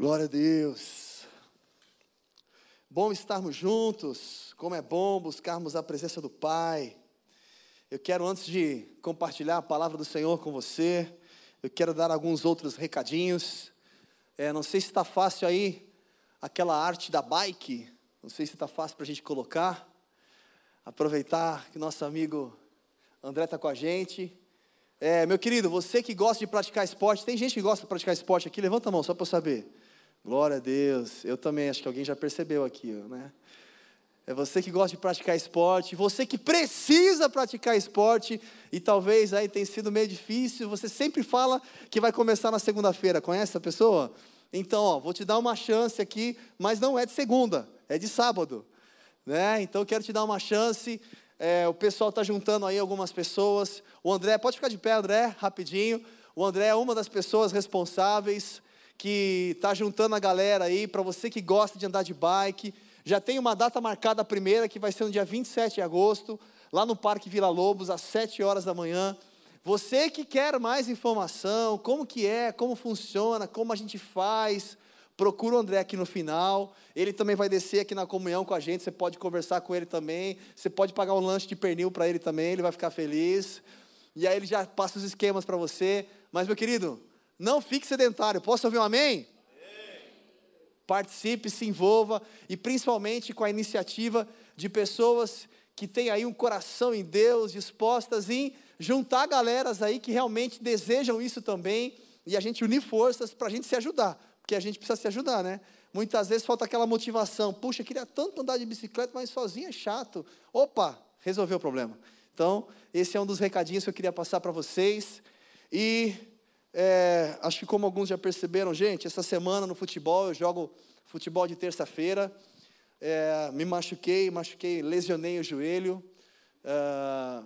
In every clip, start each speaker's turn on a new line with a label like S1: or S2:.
S1: Glória a Deus. Bom estarmos juntos, como é bom buscarmos a presença do Pai. Eu quero, antes de compartilhar a palavra do Senhor com você, eu quero dar alguns outros recadinhos. É, não sei se está fácil aí aquela arte da bike, não sei se está fácil para a gente colocar. Aproveitar que nosso amigo André está com a gente. É, meu querido, você que gosta de praticar esporte, tem gente que gosta de praticar esporte aqui? Levanta a mão só para eu saber. Glória a Deus. Eu também, acho que alguém já percebeu aqui, né? É você que gosta de praticar esporte, você que precisa praticar esporte e talvez aí tenha sido meio difícil, você sempre fala que vai começar na segunda-feira. Conhece essa pessoa? Então, ó, vou te dar uma chance aqui, mas não é de segunda, é de sábado. Né? Então, quero te dar uma chance. É, o pessoal está juntando aí algumas pessoas. O André, pode ficar de pé, André, rapidinho. O André é uma das pessoas responsáveis que está juntando a galera aí, para você que gosta de andar de bike. Já tem uma data marcada a primeira, que vai ser no dia 27 de agosto, lá no Parque Vila Lobos, às 7 horas da manhã. Você que quer mais informação, como que é, como funciona, como a gente faz, procura o André aqui no final. Ele também vai descer aqui na comunhão com a gente, você pode conversar com ele também. Você pode pagar um lanche de pernil para ele também, ele vai ficar feliz. E aí ele já passa os esquemas para você. Mas, meu querido, não fique sedentário. Posso ouvir um amém? Participe, se envolva e principalmente com a iniciativa de pessoas que têm aí um coração em Deus, dispostas em juntar galeras aí que realmente desejam isso também e a gente unir forças para a gente se ajudar, porque a gente precisa se ajudar, né? Muitas vezes falta aquela motivação. Puxa, queria tanto andar de bicicleta, mas sozinho é chato. Opa, resolveu o problema. Então, esse é um dos recadinhos que eu queria passar para vocês. E é, acho que como alguns já perceberam, gente, essa semana no futebol, eu jogo futebol de terça-feira, é, me machuquei, machuquei, lesionei o joelho. É,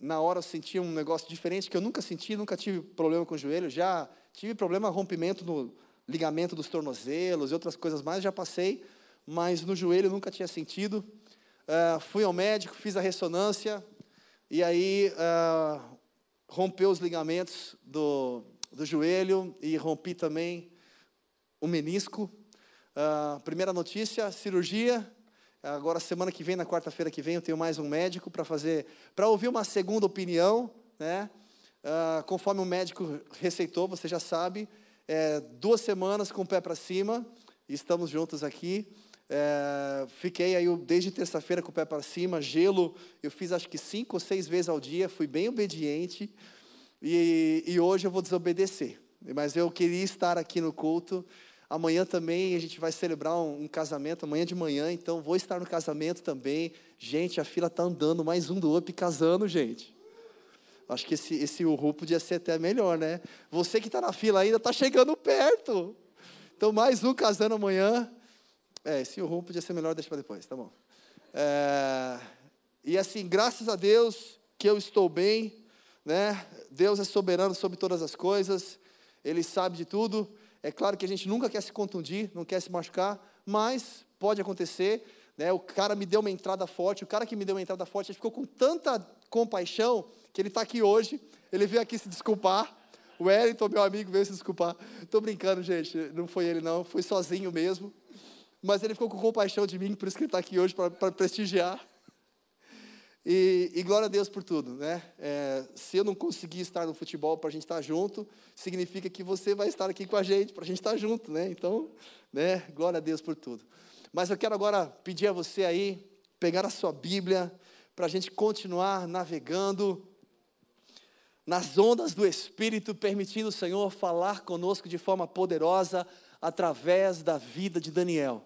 S1: na hora eu senti um negócio diferente que eu nunca senti, nunca tive problema com o joelho, já tive problema rompimento no ligamento dos tornozelos e outras coisas mais, já passei, mas no joelho nunca tinha sentido. É, fui ao médico, fiz a ressonância e aí é, rompeu os ligamentos do, do joelho e rompi também o menisco. Uh, primeira notícia, cirurgia. Agora, semana que vem, na quarta-feira que vem, eu tenho mais um médico para fazer, para ouvir uma segunda opinião, né? Uh, conforme o médico receitou, você já sabe, é, duas semanas com o pé para cima, estamos juntos aqui. É, fiquei aí desde terça-feira com o pé para cima, gelo, eu fiz acho que cinco ou seis vezes ao dia, fui bem obediente. E, e hoje eu vou desobedecer. Mas eu queria estar aqui no culto. Amanhã também a gente vai celebrar um, um, casamento, amanhã de manhã, então vou estar no casamento também. Gente, a fila está andando, mais um do UP casando, gente. Acho que esse, esse Uhu podia ser até melhor, né? Você que está na fila ainda está chegando perto. Então, mais um casando amanhã. É, esse Uhu podia ser melhor, deixa para depois, tá bom. É, e assim, graças a Deus que eu estou bem, né? Deus é soberano sobre todas as coisas, Ele sabe de tudo. É claro que a gente nunca quer se contundir, não quer se machucar, mas pode acontecer. Né? O cara me deu uma entrada forte, o cara que me deu uma entrada forte, ele ficou com tanta compaixão que ele está aqui hoje. Ele veio aqui se desculpar. O Wellington, meu amigo, veio se desculpar. Estou brincando, gente, não foi ele não, foi sozinho mesmo. Mas ele ficou com compaixão de mim, por isso que ele está aqui hoje para prestigiar. E, e, glória a Deus por tudo, né? É, se eu não conseguir estar no futebol para a gente estar junto, significa que você vai estar aqui com a gente para a gente estar junto, né? Então, né? Glória a Deus por tudo. Mas eu quero agora pedir a você aí pegar a sua Bíblia para a gente continuar navegando nas ondas do Espírito, permitindo o Senhor falar conosco de forma poderosa através da vida de Daniel.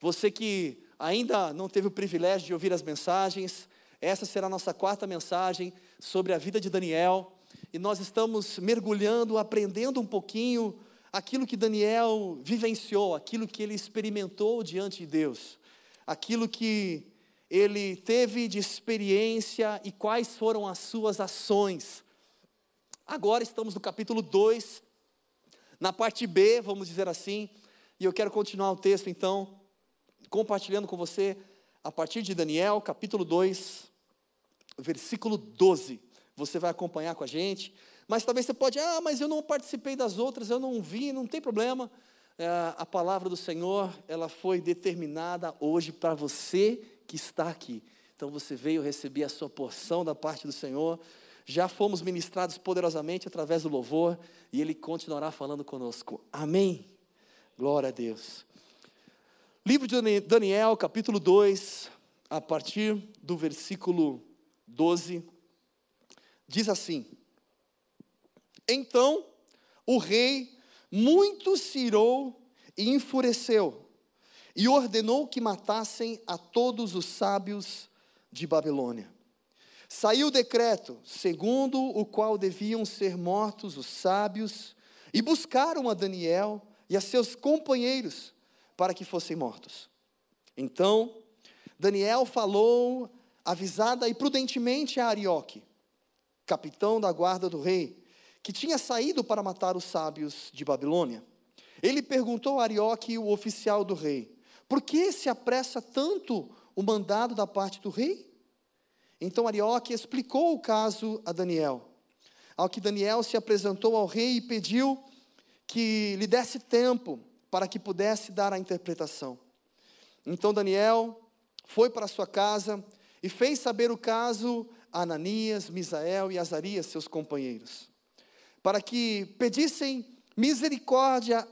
S1: Você que ainda não teve o privilégio de ouvir as mensagens essa será a nossa quarta mensagem sobre a vida de Daniel. E nós estamos mergulhando, aprendendo um pouquinho aquilo que Daniel vivenciou, aquilo que ele experimentou diante de Deus, aquilo que ele teve de experiência e quais foram as suas ações. Agora estamos no capítulo 2, na parte B, vamos dizer assim, e eu quero continuar o texto então, compartilhando com você a partir de Daniel, capítulo 2, versículo 12. Você vai acompanhar com a gente. Mas talvez você pode, ah, mas eu não participei das outras, eu não vi, não tem problema. é, a palavra do Senhor, ela foi determinada hoje para você que está aqui. Então você veio receber a sua porção da parte do Senhor. Já fomos ministrados poderosamente através do louvor e Ele continuará falando conosco. Amém. Glória a Deus. Livro de Daniel, capítulo 2, a partir do versículo 12, diz assim: Então o rei muito se irou e enfureceu, e ordenou que matassem a todos os sábios de Babilônia. Saiu o decreto, segundo o qual deviam ser mortos os sábios, e buscaram a Daniel e a seus companheiros para que fossem mortos. Então, Daniel falou avisada e prudentemente a Arioque, capitão da guarda do rei, que tinha saído para matar os sábios de Babilônia. Ele perguntou a Arioque, o oficial do rei: Por que se apressa tanto o mandado da parte do rei? Então Arioque explicou o caso a Daniel. Ao que Daniel se apresentou ao rei e pediu que lhe desse tempo para que pudesse dar a interpretação. Então Daniel foi para sua casa e fez saber o caso a Ananias, Misael e Azarias, seus companheiros para que pedissem misericórdia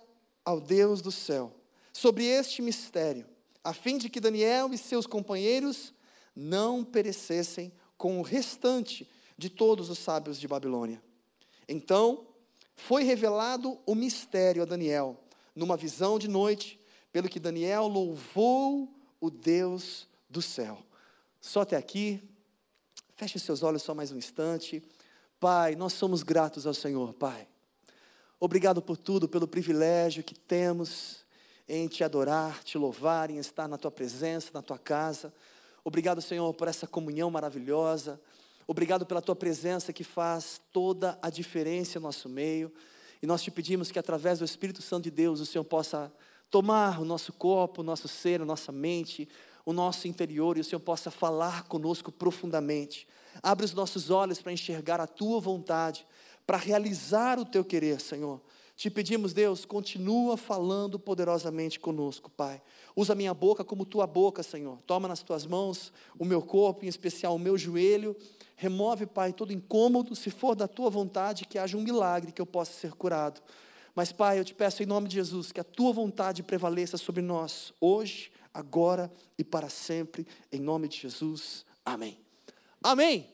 S1: ao Deus do céu sobre este mistério, a fim de que Daniel e seus companheiros não perecessem com o restante de todos os sábios de Babilônia. Então, foi revelado o mistério a Daniel, numa visão de noite, pelo que Daniel louvou o Deus do céu. Só até aqui, feche seus olhos só mais um instante. Pai, nós somos gratos ao Senhor, Pai. Obrigado por tudo, pelo privilégio que temos em te adorar, te louvar, em estar na tua presença, na tua casa. Obrigado, Senhor, por essa comunhão maravilhosa. Obrigado pela tua presença que faz toda a diferença no nosso meio. E nós te pedimos que através do Espírito Santo de Deus o Senhor possa tomar o nosso corpo, o nosso ser, a nossa mente, o nosso interior e o Senhor possa falar conosco profundamente. Abre os nossos olhos para enxergar a tua vontade, para realizar o teu querer, Senhor. Te pedimos, Deus, continua falando poderosamente conosco, Pai. Usa minha boca como tua boca, Senhor. Toma nas tuas mãos o meu corpo, em especial o meu joelho. Remove, Pai, todo incômodo, se for da tua vontade, que haja um milagre, que eu possa ser curado. Mas, Pai, eu te peço em nome de Jesus que a tua vontade prevaleça sobre nós, hoje, agora e para sempre, em nome de Jesus. Amém. Amém?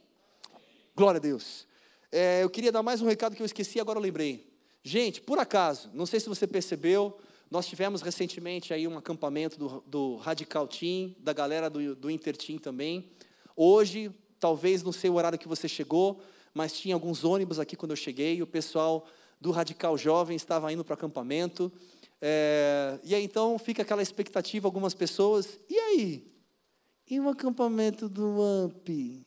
S1: Glória a Deus. É, eu queria dar mais um recado que eu esqueci, agora eu lembrei. Gente, por acaso, não sei se você percebeu, nós tivemos recentemente aí um acampamento do, do Radical Team, da galera do, do Inter Team também. Hoje, talvez não sei o horário que você chegou, mas tinha alguns ônibus aqui quando eu cheguei, o pessoal do Radical Jovem estava indo para o acampamento. É, e aí então fica aquela expectativa, algumas pessoas, e aí? E o acampamento do AMP?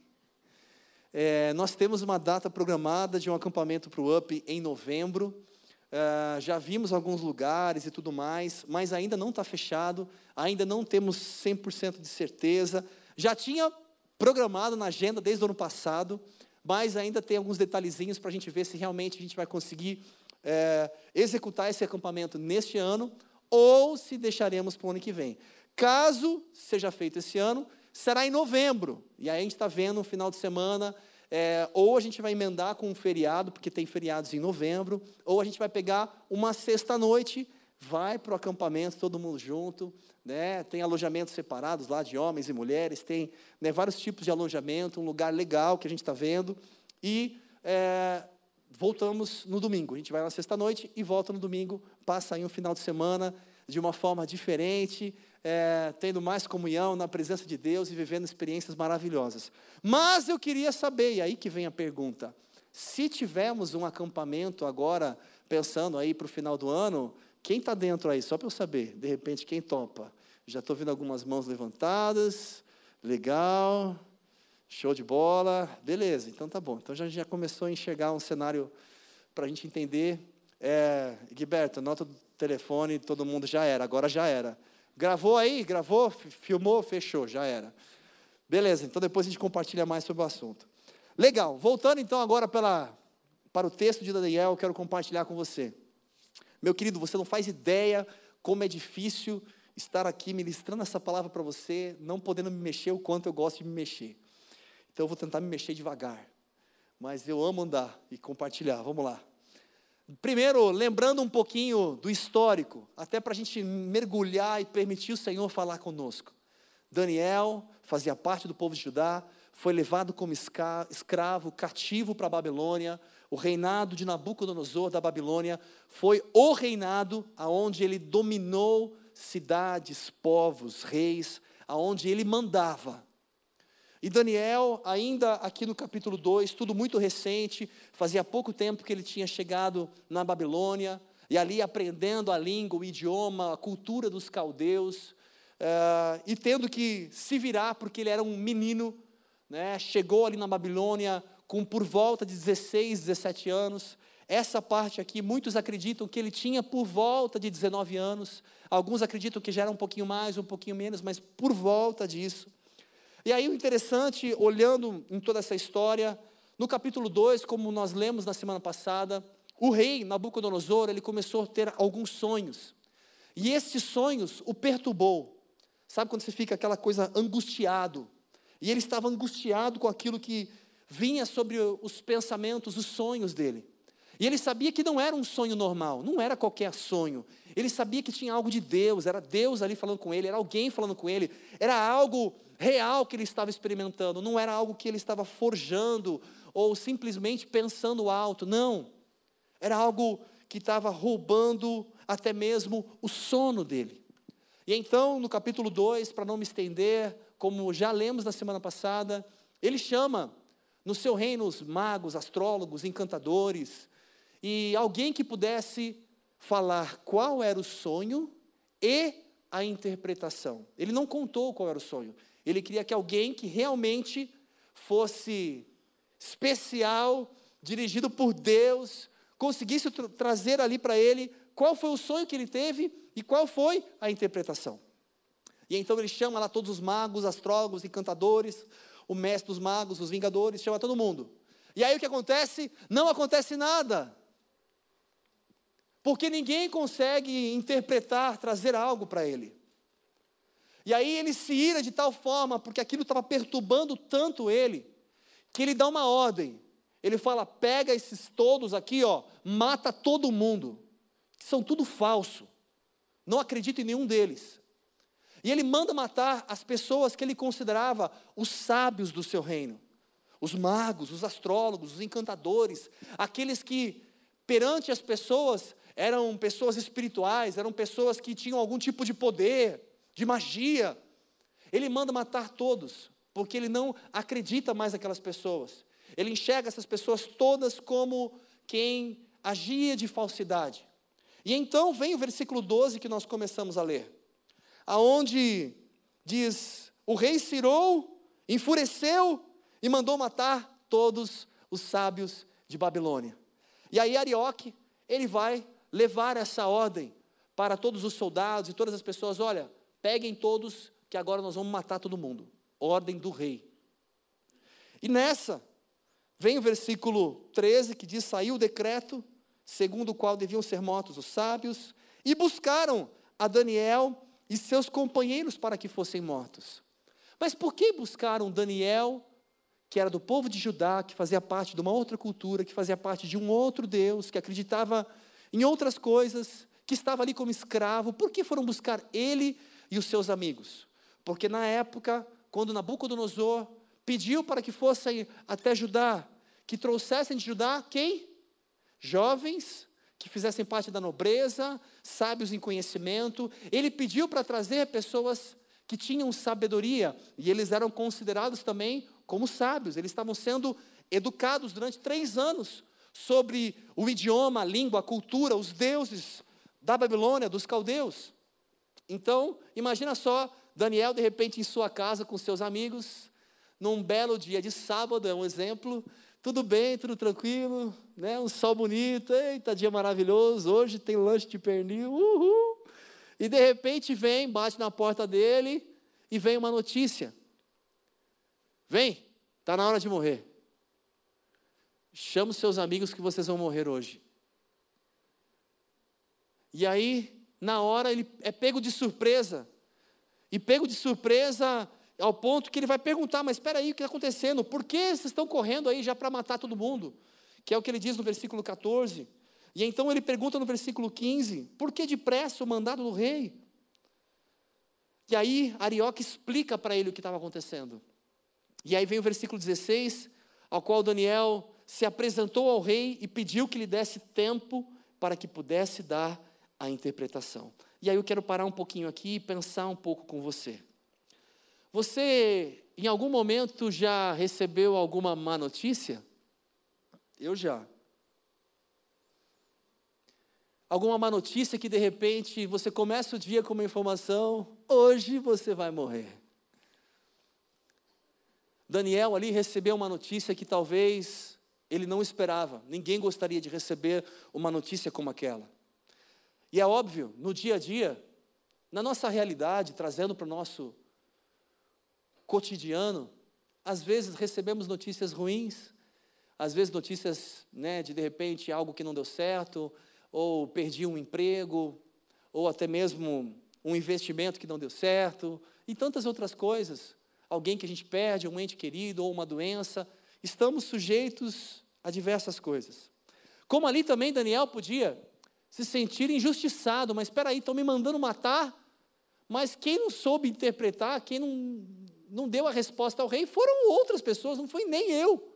S1: É, nós temos uma data programada de um acampamento para o UP em novembro. É, já vimos alguns lugares e tudo mais, mas ainda não está fechado, ainda não temos 100% de certeza. Já tinha programado na agenda desde o ano passado, mas ainda tem alguns detalhezinhos para a gente ver se realmente a gente vai conseguir é, executar esse acampamento neste ano ou se deixaremos para o ano que vem. Caso seja feito esse ano, será em novembro. E aí a gente está vendo no final de semana, é, ou a gente vai emendar com um feriado, porque tem feriados em novembro, ou a gente vai pegar uma sexta-noite, vai para o acampamento, todo mundo junto, né? tem alojamentos separados lá de homens e mulheres, tem né, vários tipos de alojamento, um lugar legal que a gente está vendo, e é, voltamos no domingo. A gente vai na sexta-noite e volta no domingo, passa aí um final de semana de uma forma diferente, é, tendo mais comunhão na presença de Deus e vivendo experiências maravilhosas. Mas eu queria saber, e aí que vem a pergunta: se tivermos um acampamento agora, pensando aí para o final do ano, quem está dentro aí? Só para eu saber, de repente, quem topa? Já estou vendo algumas mãos levantadas, legal, show de bola, beleza, então tá bom. Então já, já começou a enxergar um cenário para a gente entender. É, Guiberto, nota do telefone, todo mundo já era, agora já era. Gravou aí? Gravou? Filmou? Fechou, já era. Beleza, então depois a gente compartilha mais sobre o assunto. Legal, voltando então agora pela, para o texto de Daniel, eu quero compartilhar com você. Meu querido, você não faz ideia como é difícil estar aqui ministrando essa palavra para você, não podendo me mexer o quanto eu gosto de me mexer. Então eu vou tentar me mexer devagar. Mas eu amo andar e compartilhar. Vamos lá. Primeiro, lembrando um pouquinho do histórico, até para a gente mergulhar e permitir o Senhor falar conosco. Daniel fazia parte do povo de Judá, foi levado como escravo, cativo para a Babilônia. O reinado de Nabucodonosor da Babilônia foi o reinado aonde ele dominou cidades, povos, reis, aonde ele mandava. E Daniel, ainda aqui no capítulo 2, tudo muito recente, fazia pouco tempo que ele tinha chegado na Babilônia, e ali aprendendo a língua, o idioma, a cultura dos caldeus, uh, e tendo que se virar, porque ele era um menino, né, chegou ali na Babilônia com por volta de 16, 17 anos. Essa parte aqui, muitos acreditam que ele tinha por volta de 19 anos, alguns acreditam que já era um pouquinho mais, um pouquinho menos, mas por volta disso. E aí o interessante, olhando em toda essa história, no capítulo 2, como nós lemos na semana passada, o rei Nabucodonosor, ele começou a ter alguns sonhos. E esses sonhos o perturbou. Sabe quando você fica aquela coisa angustiado? E ele estava angustiado com aquilo que vinha sobre os pensamentos, os sonhos dele. E ele sabia que não era um sonho normal, não era qualquer sonho. Ele sabia que tinha algo de Deus, era Deus ali falando com ele, era alguém falando com ele, era algo real que ele estava experimentando, não era algo que ele estava forjando ou simplesmente pensando alto, não. Era algo que estava roubando até mesmo o sono dele. E então, no capítulo 2, para não me estender, como já lemos na semana passada, ele chama no seu reino os magos, astrólogos, encantadores, e alguém que pudesse falar qual era o sonho e a interpretação. Ele não contou qual era o sonho, ele queria que alguém que realmente fosse especial, dirigido por Deus, conseguisse tra trazer ali para ele qual foi o sonho que ele teve e qual foi a interpretação. E então ele chama lá todos os magos, astrólogos, encantadores, o mestre dos magos, os vingadores, chama todo mundo. E aí o que acontece? Não acontece nada. Porque ninguém consegue interpretar, trazer algo para ele. E aí ele se ira de tal forma, porque aquilo estava perturbando tanto ele, que ele dá uma ordem. Ele fala: pega esses todos aqui, ó, mata todo mundo. São tudo falso. Não acredito em nenhum deles. E ele manda matar as pessoas que ele considerava os sábios do seu reino. Os magos, os astrólogos, os encantadores, aqueles que perante as pessoas eram pessoas espirituais, eram pessoas que tinham algum tipo de poder, de magia. Ele manda matar todos, porque ele não acredita mais naquelas pessoas. Ele enxerga essas pessoas todas como quem agia de falsidade. E então vem o versículo 12 que nós começamos a ler, aonde diz: O rei Cirou enfureceu e mandou matar todos os sábios de Babilônia. E aí Arioque, ele vai levar essa ordem para todos os soldados e todas as pessoas: olha, peguem todos, que agora nós vamos matar todo mundo. Ordem do rei. E nessa, vem o versículo 13 que diz: Saiu o decreto, segundo o qual deviam ser mortos os sábios, e buscaram a Daniel e seus companheiros para que fossem mortos. Mas por que buscaram Daniel, que era do povo de Judá, que fazia parte de uma outra cultura, que fazia parte de um outro Deus, que acreditava em outras coisas, que estava ali como escravo, por que foram buscar ele e os seus amigos? Porque na época, quando Nabucodonosor pediu para que fossem até Judá, que trouxessem de Judá quem? Jovens que fizessem parte da nobreza, sábios em conhecimento. Ele pediu para trazer pessoas que tinham sabedoria, e eles eram considerados também como sábios, eles estavam sendo educados durante três anos sobre o idioma, a língua, a cultura, os deuses da Babilônia, dos caldeus. Então, imagina só, Daniel, de repente, em sua casa com seus amigos, num belo dia de sábado, é um exemplo, tudo bem, tudo tranquilo, né? um sol bonito, eita, dia maravilhoso, hoje tem lanche de pernil, uhul. E de repente vem, bate na porta dele e vem uma notícia. Vem, está na hora de morrer. Chama os seus amigos que vocês vão morrer hoje. E aí,
S2: na hora ele é pego de surpresa. E pego de surpresa ao ponto que ele vai perguntar: Mas espera aí, o que está acontecendo? Por que vocês estão correndo aí já para matar todo mundo? Que é o que ele diz no versículo 14. E então ele pergunta no versículo 15: Por que depressa o mandado do rei? E aí Arioque explica para ele o que estava acontecendo. E aí vem o versículo 16, ao qual Daniel se apresentou ao rei e pediu que lhe desse tempo para que pudesse dar a interpretação. E aí eu quero parar um pouquinho aqui e pensar um pouco com você. Você, em algum momento, já recebeu alguma má notícia? Eu já. Alguma má notícia que de repente você começa o dia com uma informação, hoje você vai morrer. Daniel ali recebeu uma notícia que talvez ele não esperava. Ninguém gostaria de receber uma notícia como aquela. E é óbvio, no dia a dia, na nossa realidade, trazendo para o nosso cotidiano, às vezes recebemos notícias ruins, às vezes notícias né, de de repente algo que não deu certo, ou perdi um emprego, ou até mesmo um investimento que não deu certo, e tantas outras coisas. Alguém que a gente perde, um ente querido, ou uma doença. Estamos sujeitos a diversas coisas. Como ali também Daniel podia se sentir injustiçado, mas espera aí, estão me mandando matar, mas quem não soube interpretar, quem não não deu a resposta ao rei foram outras pessoas, não foi nem eu.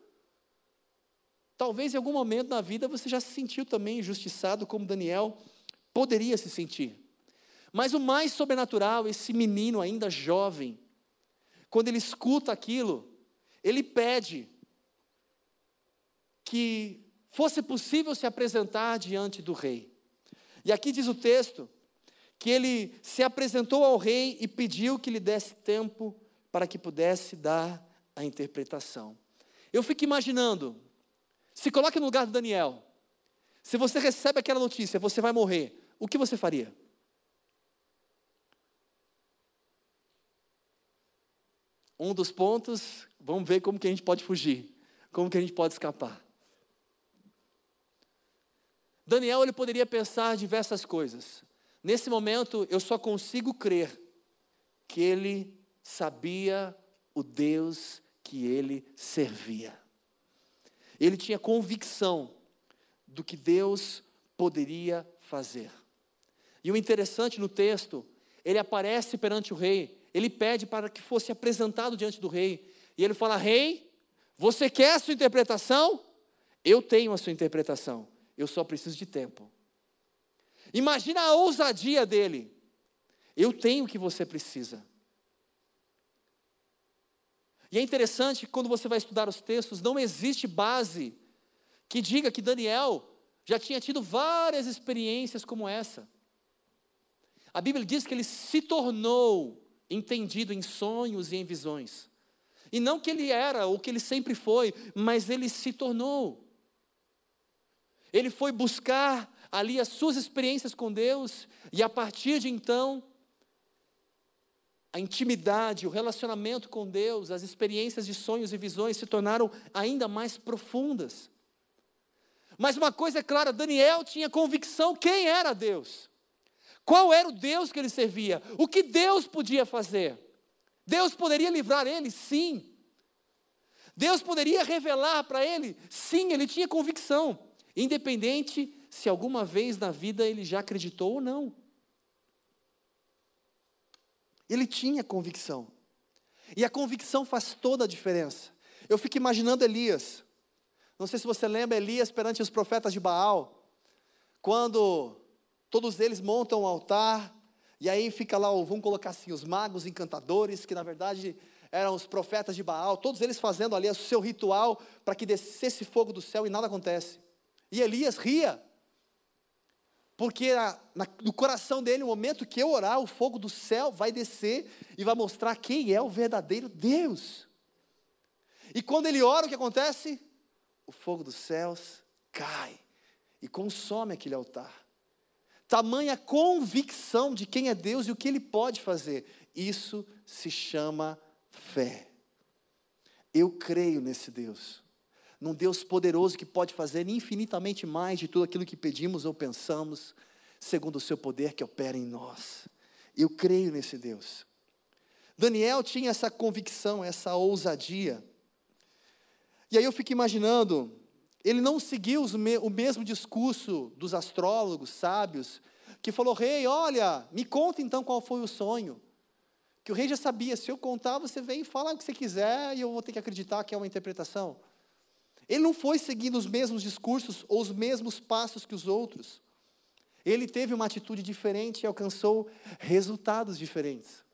S2: Talvez em algum momento na vida você já se sentiu também injustiçado, como Daniel poderia se sentir. Mas o mais sobrenatural, esse menino ainda jovem, quando ele escuta aquilo, ele pede que fosse possível se apresentar diante do rei. E aqui diz o texto que ele se apresentou ao rei e pediu que lhe desse tempo para que pudesse dar a interpretação. Eu fico imaginando, se coloque no lugar do Daniel. Se você recebe aquela notícia, você vai morrer, o que você faria? Um dos pontos, vamos ver como que a gente pode fugir, como que a gente pode escapar. Daniel ele poderia pensar diversas coisas. Nesse momento, eu só consigo crer que ele sabia o Deus que ele servia. Ele tinha convicção do que Deus poderia fazer. E o interessante no texto, ele aparece perante o rei, ele pede para que fosse apresentado diante do rei, e ele fala: Rei, você quer a sua interpretação? Eu tenho a sua interpretação, eu só preciso de tempo. Imagina a ousadia dele. Eu tenho o que você precisa. E é interessante que quando você vai estudar os textos, não existe base que diga que Daniel já tinha tido várias experiências como essa. A Bíblia diz que ele se tornou entendido em sonhos e em visões. E não que ele era ou que ele sempre foi, mas ele se tornou. Ele foi buscar ali as suas experiências com Deus, e a partir de então, a intimidade, o relacionamento com Deus, as experiências de sonhos e visões se tornaram ainda mais profundas. Mas uma coisa é clara: Daniel tinha convicção quem era Deus, qual era o Deus que ele servia, o que Deus podia fazer. Deus poderia livrar ele? Sim. Deus poderia revelar para ele? Sim, ele tinha convicção, independente se alguma vez na vida ele já acreditou ou não. Ele tinha convicção. E a convicção faz toda a diferença. Eu fico imaginando Elias. Não sei se você lembra Elias perante os profetas de Baal, quando todos eles montam um altar, e aí fica lá, vamos colocar assim, os magos encantadores, que na verdade eram os profetas de Baal, todos eles fazendo ali o seu ritual para que descesse fogo do céu e nada acontece. E Elias ria, porque na, no coração dele, no momento que eu orar, o fogo do céu vai descer e vai mostrar quem é o verdadeiro Deus. E quando ele ora, o que acontece? O fogo dos céus cai e consome aquele altar. Tamanha convicção de quem é Deus e o que ele pode fazer. Isso se chama fé. Eu creio nesse Deus num Deus poderoso que pode fazer infinitamente mais de tudo aquilo que pedimos ou pensamos.
S1: segundo o seu poder que opera em nós. Eu creio nesse Deus. Daniel tinha essa convicção, essa ousadia. E aí eu fico imaginando, ele não seguiu o mesmo discurso dos astrólogos sábios, que falou: Rei, olha, me conta então qual foi o sonho. Que o rei já sabia, se eu contar, você vem e fala o que você quiser e eu vou ter que acreditar que é uma interpretação. Ele não foi seguindo os mesmos discursos ou os mesmos passos que os outros. Ele teve uma atitude diferente e alcançou resultados diferentes.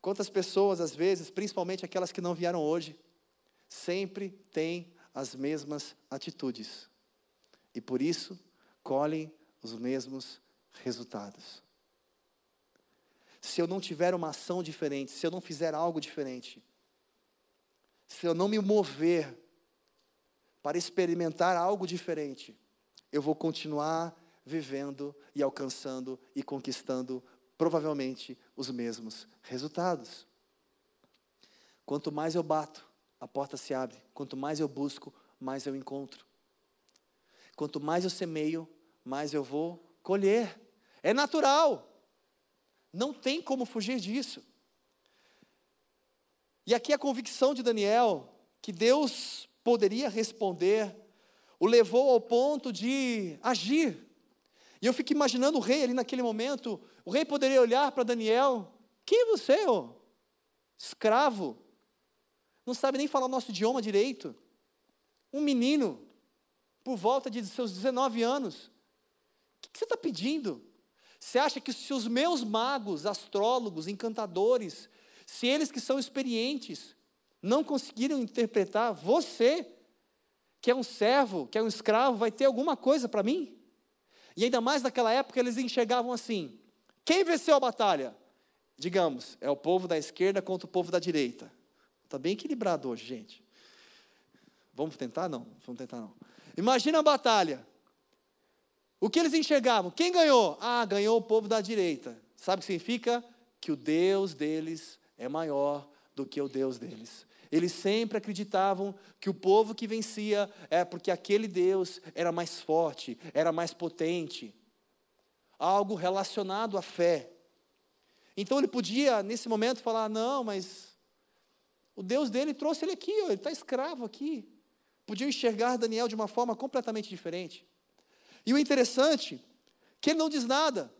S1: Quantas pessoas, às vezes, principalmente aquelas que não vieram hoje, sempre têm as mesmas atitudes e por isso colhem os mesmos resultados. Se eu não tiver uma ação diferente, se eu não fizer algo diferente, se eu não me mover para experimentar algo diferente, eu vou continuar vivendo e alcançando e conquistando provavelmente os mesmos resultados. Quanto mais eu bato, a porta se abre. Quanto mais eu busco, mais eu encontro. Quanto mais eu semeio, mais eu vou colher. É natural. Não tem como fugir disso. E aqui a convicção de Daniel, que Deus poderia responder, o levou ao ponto de agir. E eu fico imaginando o rei ali naquele momento, o rei poderia olhar para Daniel, quem é você, ô? Escravo, não sabe nem falar o nosso idioma direito. Um menino, por volta de seus 19 anos, o que você está pedindo? Você acha que se os meus magos, astrólogos, encantadores, se eles que são experientes, não conseguiram interpretar, você, que é um servo, que é um escravo, vai ter alguma coisa para mim? E ainda mais naquela época eles enxergavam assim: quem venceu a batalha? Digamos, é o povo da esquerda contra o povo da direita. Está bem equilibrado hoje, gente. Vamos tentar? Não, vamos tentar não. Imagina a batalha. O que eles enxergavam? Quem ganhou? Ah, ganhou o povo da direita. Sabe o que significa? Que o Deus deles é maior do que o Deus deles. Eles sempre acreditavam que o povo que vencia é porque aquele Deus era mais forte, era mais potente. Algo relacionado à fé. Então ele podia, nesse momento, falar: não, mas o Deus dele trouxe ele aqui, ó, ele está escravo aqui. Podiam enxergar Daniel de uma forma completamente diferente. E o interessante, que ele não diz nada,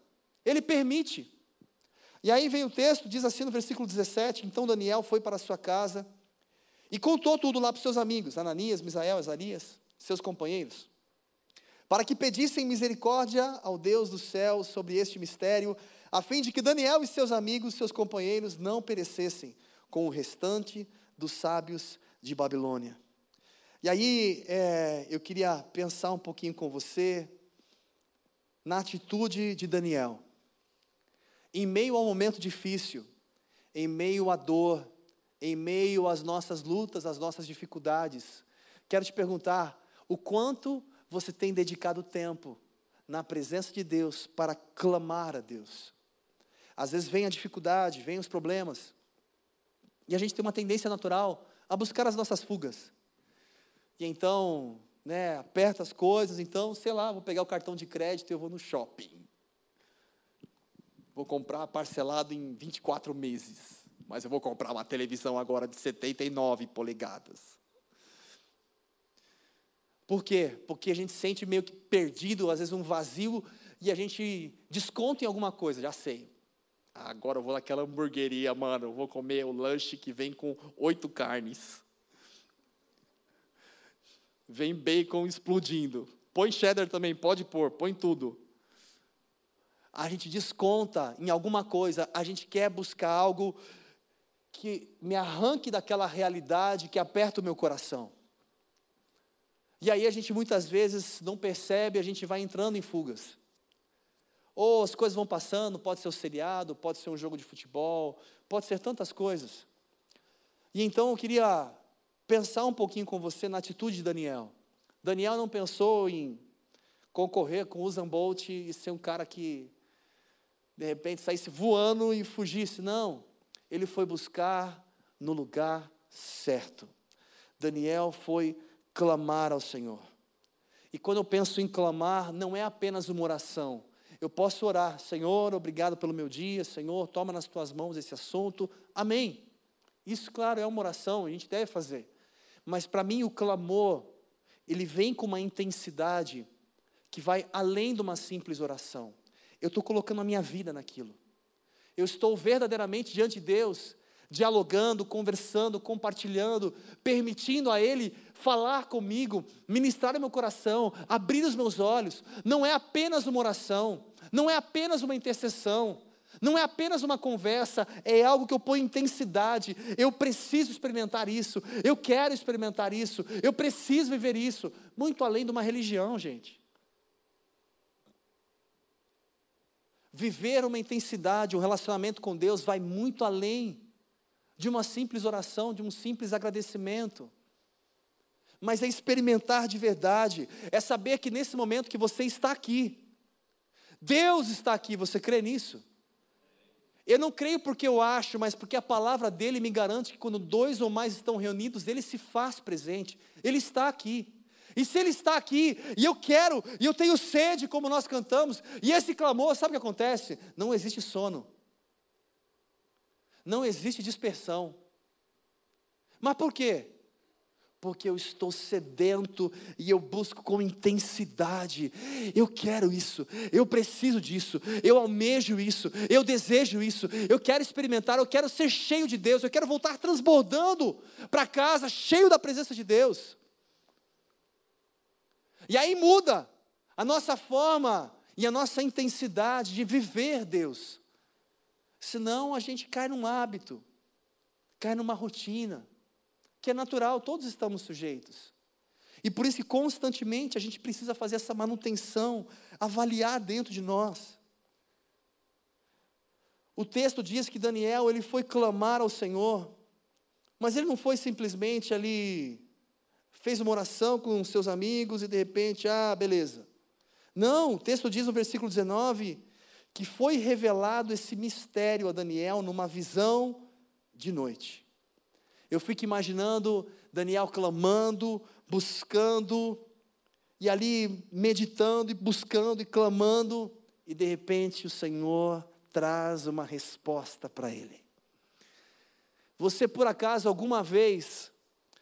S1: ele permite. E aí vem o texto, diz assim no versículo 17: Então Daniel foi para sua casa e contou tudo lá para os seus amigos, Ananias, Misael, Azarias, seus companheiros, para que pedissem misericórdia ao Deus do céu sobre este mistério, a fim de que Daniel e seus amigos, seus companheiros, não perecessem com o restante dos sábios de Babilônia. E aí é, eu queria pensar um pouquinho com você na atitude de Daniel. Em meio a um momento difícil, em meio à dor, em meio às nossas lutas, às nossas dificuldades, quero te perguntar: o quanto você tem dedicado tempo na presença de Deus para clamar a Deus? Às vezes vem a dificuldade, vem os problemas, e a gente tem uma tendência natural a buscar as nossas fugas. E então, né, aperta as coisas, então, sei lá, vou pegar o cartão de crédito e eu vou no shopping. Vou comprar parcelado em 24 meses. Mas eu vou comprar uma televisão agora de 79 polegadas. Por quê? Porque a gente sente meio que perdido, às vezes um vazio, e a gente desconta em alguma coisa, já sei. Agora eu vou naquela hamburgueria, mano. Eu vou comer o lanche que vem com oito carnes. Vem bacon explodindo. Põe cheddar também, pode pôr, põe tudo. A gente desconta em alguma coisa, a gente quer buscar algo que me arranque daquela realidade que aperta o meu coração. E aí a gente muitas vezes não percebe, a gente vai entrando em fugas. Ou as coisas vão passando, pode ser o um seriado, pode ser um jogo de futebol, pode ser tantas coisas. E então eu queria pensar um pouquinho com você na atitude de Daniel. Daniel não pensou em concorrer com Usain Bolt e ser um cara que de repente saísse voando e fugisse. Não. Ele foi buscar no lugar certo. Daniel foi clamar ao Senhor.
S2: E quando eu penso em clamar, não é apenas uma oração. Eu posso orar, Senhor, obrigado pelo meu dia, Senhor, toma nas tuas mãos esse assunto, amém. Isso, claro, é uma oração, a gente deve fazer. Mas para mim, o clamor, ele vem com uma intensidade que vai além de uma simples oração. Eu estou colocando a minha vida naquilo. Eu estou verdadeiramente diante de Deus, dialogando, conversando, compartilhando, permitindo a Ele falar comigo, ministrar o meu coração, abrir os meus olhos. Não é apenas uma oração, não é apenas uma intercessão, não é apenas uma conversa, é algo que eu ponho intensidade. Eu preciso experimentar isso, eu quero experimentar isso, eu preciso viver isso, muito além de uma religião, gente. Viver uma intensidade, um relacionamento com Deus vai muito além de uma simples oração, de um simples agradecimento. Mas é experimentar de verdade, é saber que nesse momento que você está aqui, Deus está aqui, você crê nisso? Eu não creio porque eu acho, mas porque a palavra dele me garante que quando dois ou mais estão reunidos, ele se faz presente, ele está aqui. E se Ele está aqui, e eu quero, e eu tenho sede, como nós cantamos, e esse clamor, sabe o que acontece? Não existe sono, não existe dispersão. Mas por quê? Porque eu estou sedento e eu busco com intensidade. Eu quero isso, eu preciso disso, eu almejo isso, eu desejo isso, eu quero experimentar, eu quero ser cheio de Deus, eu quero voltar transbordando para casa, cheio da presença de Deus. E aí muda a nossa forma e a nossa intensidade de viver Deus. Senão a gente cai num hábito, cai numa rotina, que é natural, todos estamos sujeitos. E por isso que constantemente a gente precisa fazer essa manutenção, avaliar dentro de nós. O texto diz que Daniel ele foi clamar ao Senhor, mas ele não foi simplesmente ali fez uma oração com seus amigos e de repente, ah, beleza. Não, o texto diz no versículo 19 que foi revelado esse mistério a Daniel numa visão de noite. Eu fico imaginando Daniel clamando, buscando, e ali meditando e buscando e clamando, e de repente o Senhor traz uma resposta para ele. Você por acaso alguma vez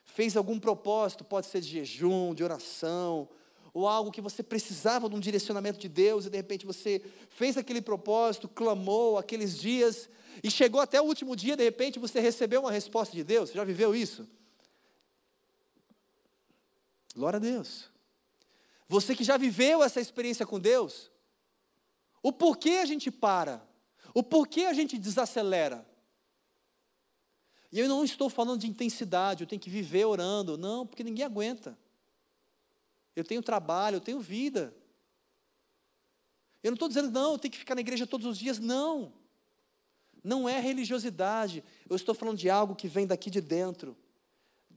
S2: fez algum propósito, pode ser de jejum, de oração, ou algo que você precisava de um direcionamento de Deus e de repente você fez aquele propósito, clamou aqueles dias e chegou até o último dia, de repente você recebeu uma resposta de Deus. Você já viveu isso? Glória a Deus. Você que já viveu essa experiência com Deus, o porquê a gente para? O porquê a gente desacelera? E eu não estou falando de intensidade, eu tenho que viver orando. Não, porque ninguém aguenta. Eu tenho trabalho, eu tenho vida. Eu não estou dizendo, não, eu tenho que ficar na igreja todos os dias. Não. Não é religiosidade. Eu estou falando de algo que vem daqui de dentro.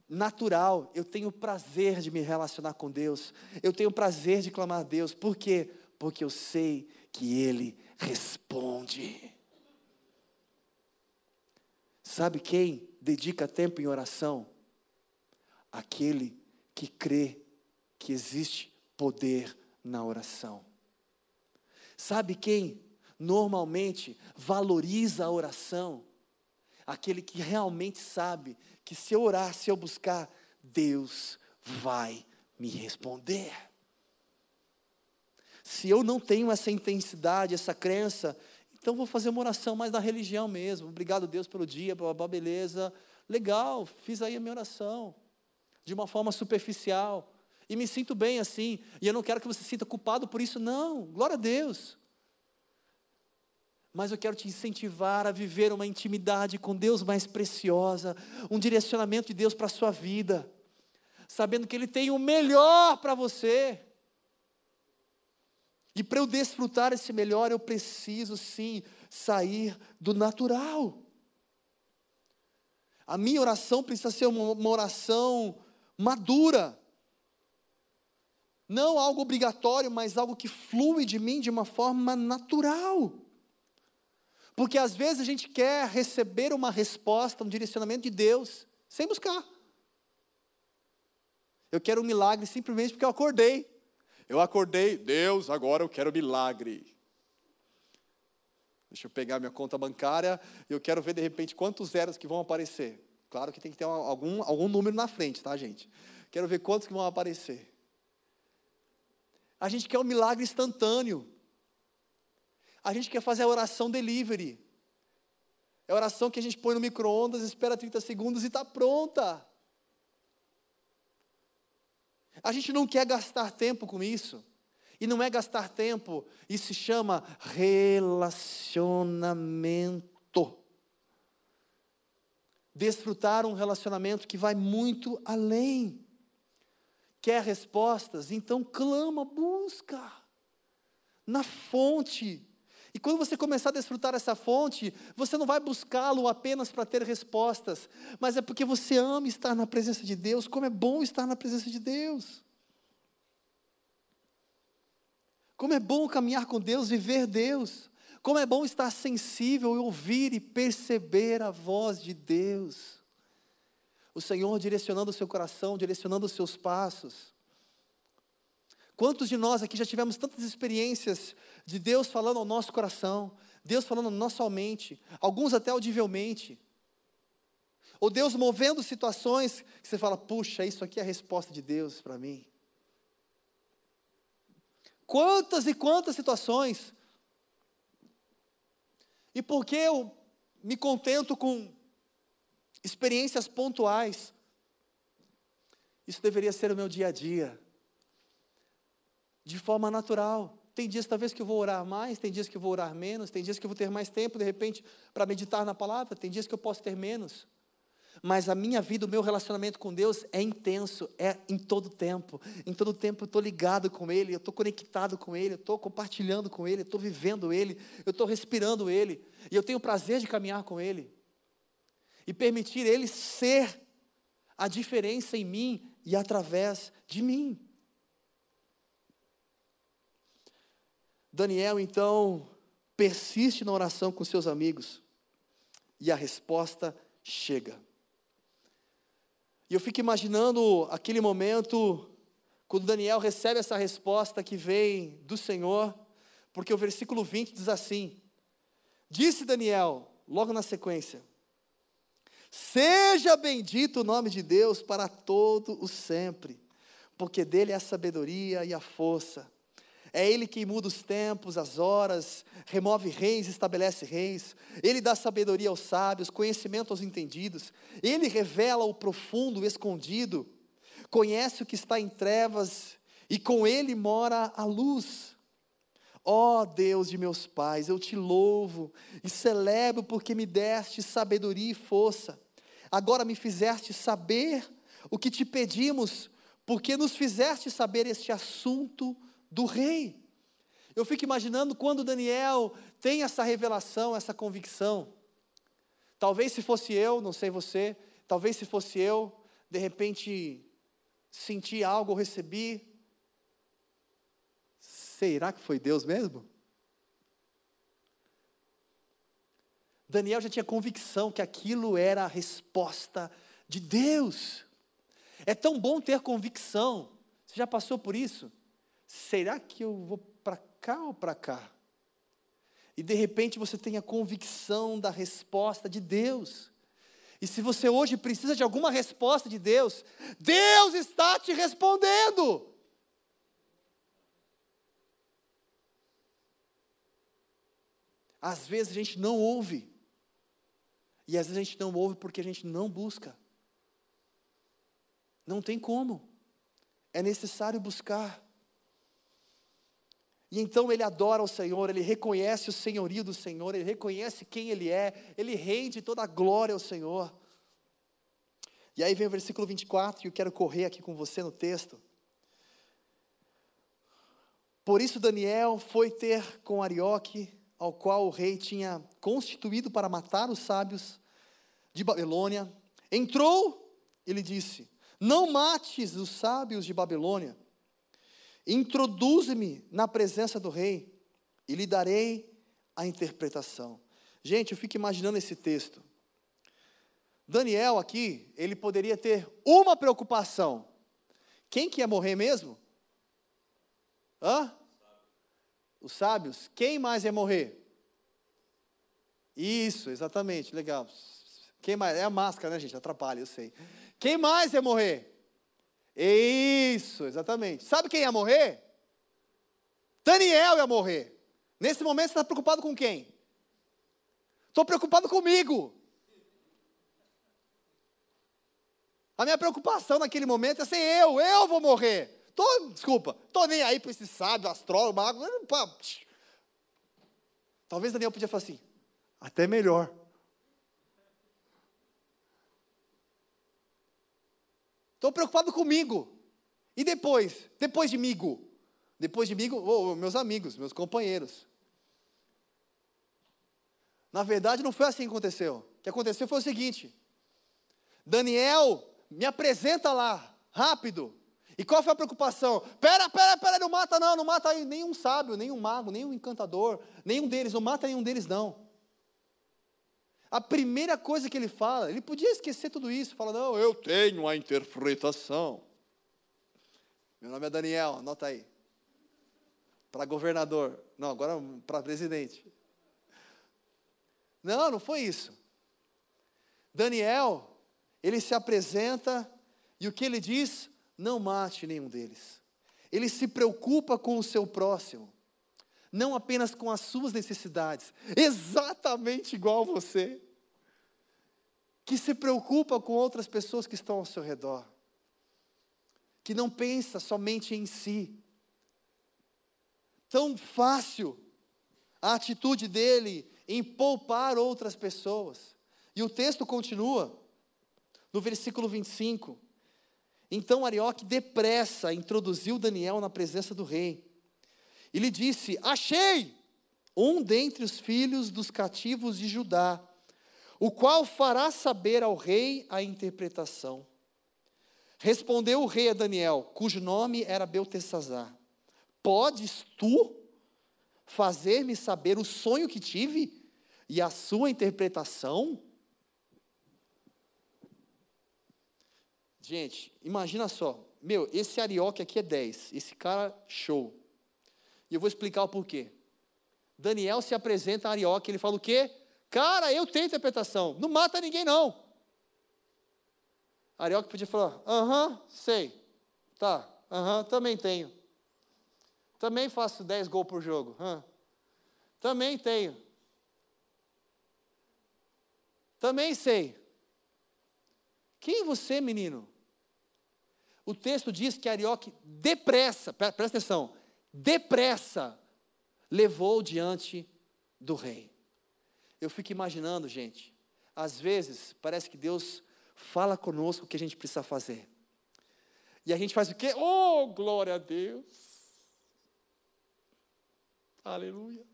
S2: Natural. Eu tenho prazer de me relacionar com Deus. Eu tenho prazer de clamar a Deus. Por quê? Porque eu sei que Ele responde. Sabe quem dedica tempo em oração? Aquele que crê que existe poder na oração. Sabe quem normalmente valoriza a oração? Aquele que realmente sabe que se eu orar, se eu buscar, Deus vai me responder. Se eu não tenho essa intensidade, essa crença, então vou fazer uma oração mais da religião mesmo. Obrigado, Deus, pelo dia, blá, beleza. Legal, fiz aí a minha oração. De uma forma superficial. E me sinto bem assim. E eu não quero que você se sinta culpado por isso, não. Glória a Deus. Mas eu quero te incentivar a viver uma intimidade com Deus mais preciosa, um direcionamento de Deus para a sua vida, sabendo que Ele tem o melhor para você. E para eu desfrutar esse melhor, eu preciso sim sair do natural. A minha oração precisa ser uma, oração madura. Não algo obrigatório, mas algo que flui de mim de uma forma natural. Porque às vezes a gente quer receber uma resposta, um direcionamento de Deus, sem buscar. Eu quero um milagre simplesmente porque eu acordei.
S1: Eu acordei, Deus, agora eu quero milagre. Deixa eu pegar minha conta bancária e eu quero ver de repente quantos zeros que vão aparecer. Claro que tem que ter algum, algum número na frente, tá, gente? Quero ver quantos que vão aparecer. A gente quer um milagre instantâneo. A gente quer fazer a oração delivery. É a oração que a gente põe no micro-ondas, espera 30 segundos e está pronta. A gente não quer gastar tempo com isso. E não é gastar tempo, isso se chama relacionamento. Desfrutar um relacionamento que vai muito além. Quer respostas? Então clama, busca. Na fonte. E quando você começar a desfrutar essa fonte, você não vai buscá-lo apenas para ter respostas, mas é porque você ama estar na presença de Deus, como é bom estar na presença de Deus. Como é bom caminhar com Deus, viver Deus. Como é bom estar sensível e ouvir e perceber a voz de Deus. O Senhor direcionando o seu coração, direcionando os seus passos. Quantos de nós aqui já tivemos tantas experiências de Deus falando ao nosso coração, Deus falando na nossa mente, alguns até audivelmente. Ou Deus movendo situações que você fala, puxa, isso aqui é a resposta de Deus para mim. Quantas e quantas situações. E por que eu me contento com experiências pontuais? Isso deveria ser o meu dia a dia de forma natural. Tem dias talvez que eu vou orar mais, tem dias que eu vou orar menos, tem dias que eu vou ter mais tempo, de repente, para meditar na palavra, tem dias que eu posso ter menos. Mas a minha vida, o meu relacionamento com Deus é intenso, é em todo tempo. Em todo tempo eu estou ligado com Ele, eu estou conectado com Ele, eu estou compartilhando com Ele, eu estou vivendo Ele, eu estou respirando Ele. E eu tenho o prazer de caminhar com Ele. E permitir Ele ser a diferença em mim e através de mim. Daniel, então, persiste na oração com seus amigos e a resposta chega. E eu fico imaginando aquele momento quando Daniel recebe essa resposta que vem do Senhor, porque o versículo 20 diz assim: Disse Daniel, logo na sequência: Seja bendito o nome de Deus para todo o sempre, porque dele é a sabedoria e a força é Ele quem muda os tempos, as horas, remove reis, estabelece reis. Ele dá sabedoria aos sábios, conhecimento aos entendidos. Ele revela o profundo, o escondido. Conhece o que está em trevas e com Ele mora a luz. Ó oh, Deus de meus pais, eu te louvo e celebro porque me deste sabedoria e força. Agora me fizeste saber o que te pedimos, porque nos fizeste saber este assunto do rei. Eu fico imaginando quando Daniel tem essa revelação, essa convicção. Talvez se fosse eu, não sei você, talvez se fosse eu, de repente senti algo, recebi. Será que foi Deus mesmo? Daniel já tinha convicção que aquilo era a resposta de Deus. É tão bom ter convicção. Você já passou por isso? Será que eu vou para cá ou para cá? E de repente você tem a convicção da resposta de Deus. E se você hoje precisa de alguma resposta de Deus, Deus está te respondendo. Às vezes a gente não ouve. E às vezes a gente não ouve porque a gente não busca. Não tem como. É necessário buscar. E então ele adora o Senhor, ele reconhece o senhorio do Senhor, ele reconhece quem ele é, ele rende toda a glória ao Senhor. E aí vem o versículo 24, e eu quero correr aqui com você no texto. Por isso Daniel foi ter com Arioque, ao qual o rei tinha constituído para matar os sábios de Babilônia. Entrou, ele disse: Não mates os sábios de Babilônia Introduze-me na presença do rei e lhe darei a interpretação. Gente, eu fico imaginando esse texto. Daniel aqui, ele poderia ter uma preocupação. Quem que ia morrer mesmo? Hã? Os sábios. Quem mais ia morrer? Isso, exatamente, legal. Quem mais? É a máscara, né, gente? Atrapalha, eu sei. Quem mais ia morrer? Isso, exatamente. Sabe quem ia morrer? Daniel ia morrer. Nesse momento você está preocupado com quem? Estou preocupado comigo. A minha preocupação naquele momento é ser eu, eu vou morrer. Tô, desculpa, tô nem aí para esse sábio, astrólogo, mago. Talvez Daniel podia falar assim, até melhor. Estou preocupado comigo. E depois? Depois de migo? Depois de migo, oh, meus amigos, meus companheiros. Na verdade, não foi assim que aconteceu. O que aconteceu foi o seguinte: Daniel me apresenta lá, rápido. E qual foi a preocupação? Pera, pera, pera, não mata não, não mata nenhum sábio, nenhum mago, nenhum encantador, nenhum deles, não mata nenhum deles não. A primeira coisa que ele fala, ele podia esquecer tudo isso, fala, não, eu tenho a interpretação. Meu nome é Daniel, anota aí. Para governador, não, agora para presidente. Não, não foi isso. Daniel, ele se apresenta e o que ele diz? Não mate nenhum deles. Ele se preocupa com o seu próximo não apenas com as suas necessidades, exatamente igual você, que se preocupa com outras pessoas que estão ao seu redor, que não pensa somente em si. Tão fácil a atitude dele em poupar outras pessoas. E o texto continua, no versículo 25. Então Arioque depressa introduziu Daniel na presença do rei e lhe disse: Achei um dentre os filhos dos cativos de Judá, o qual fará saber ao rei a interpretação. Respondeu o rei a Daniel, cujo nome era Beltesazar: Podes tu fazer-me saber o sonho que tive e a sua interpretação? Gente, imagina só, meu, esse Arioque aqui é 10, esse cara show. E eu vou explicar o porquê. Daniel se apresenta a Arioque, ele fala o quê? Cara, eu tenho interpretação, não mata ninguém não. Arioque podia falar, aham, sei, tá, aham, também tenho. Também faço 10 gols por jogo, hã? também tenho. Também sei. Quem é você, menino? O texto diz que Arioque depressa, presta atenção, depressa levou diante do rei. Eu fico imaginando, gente, às vezes parece que Deus fala conosco o que a gente precisa fazer. E a gente faz o quê? Oh, glória a Deus! Aleluia!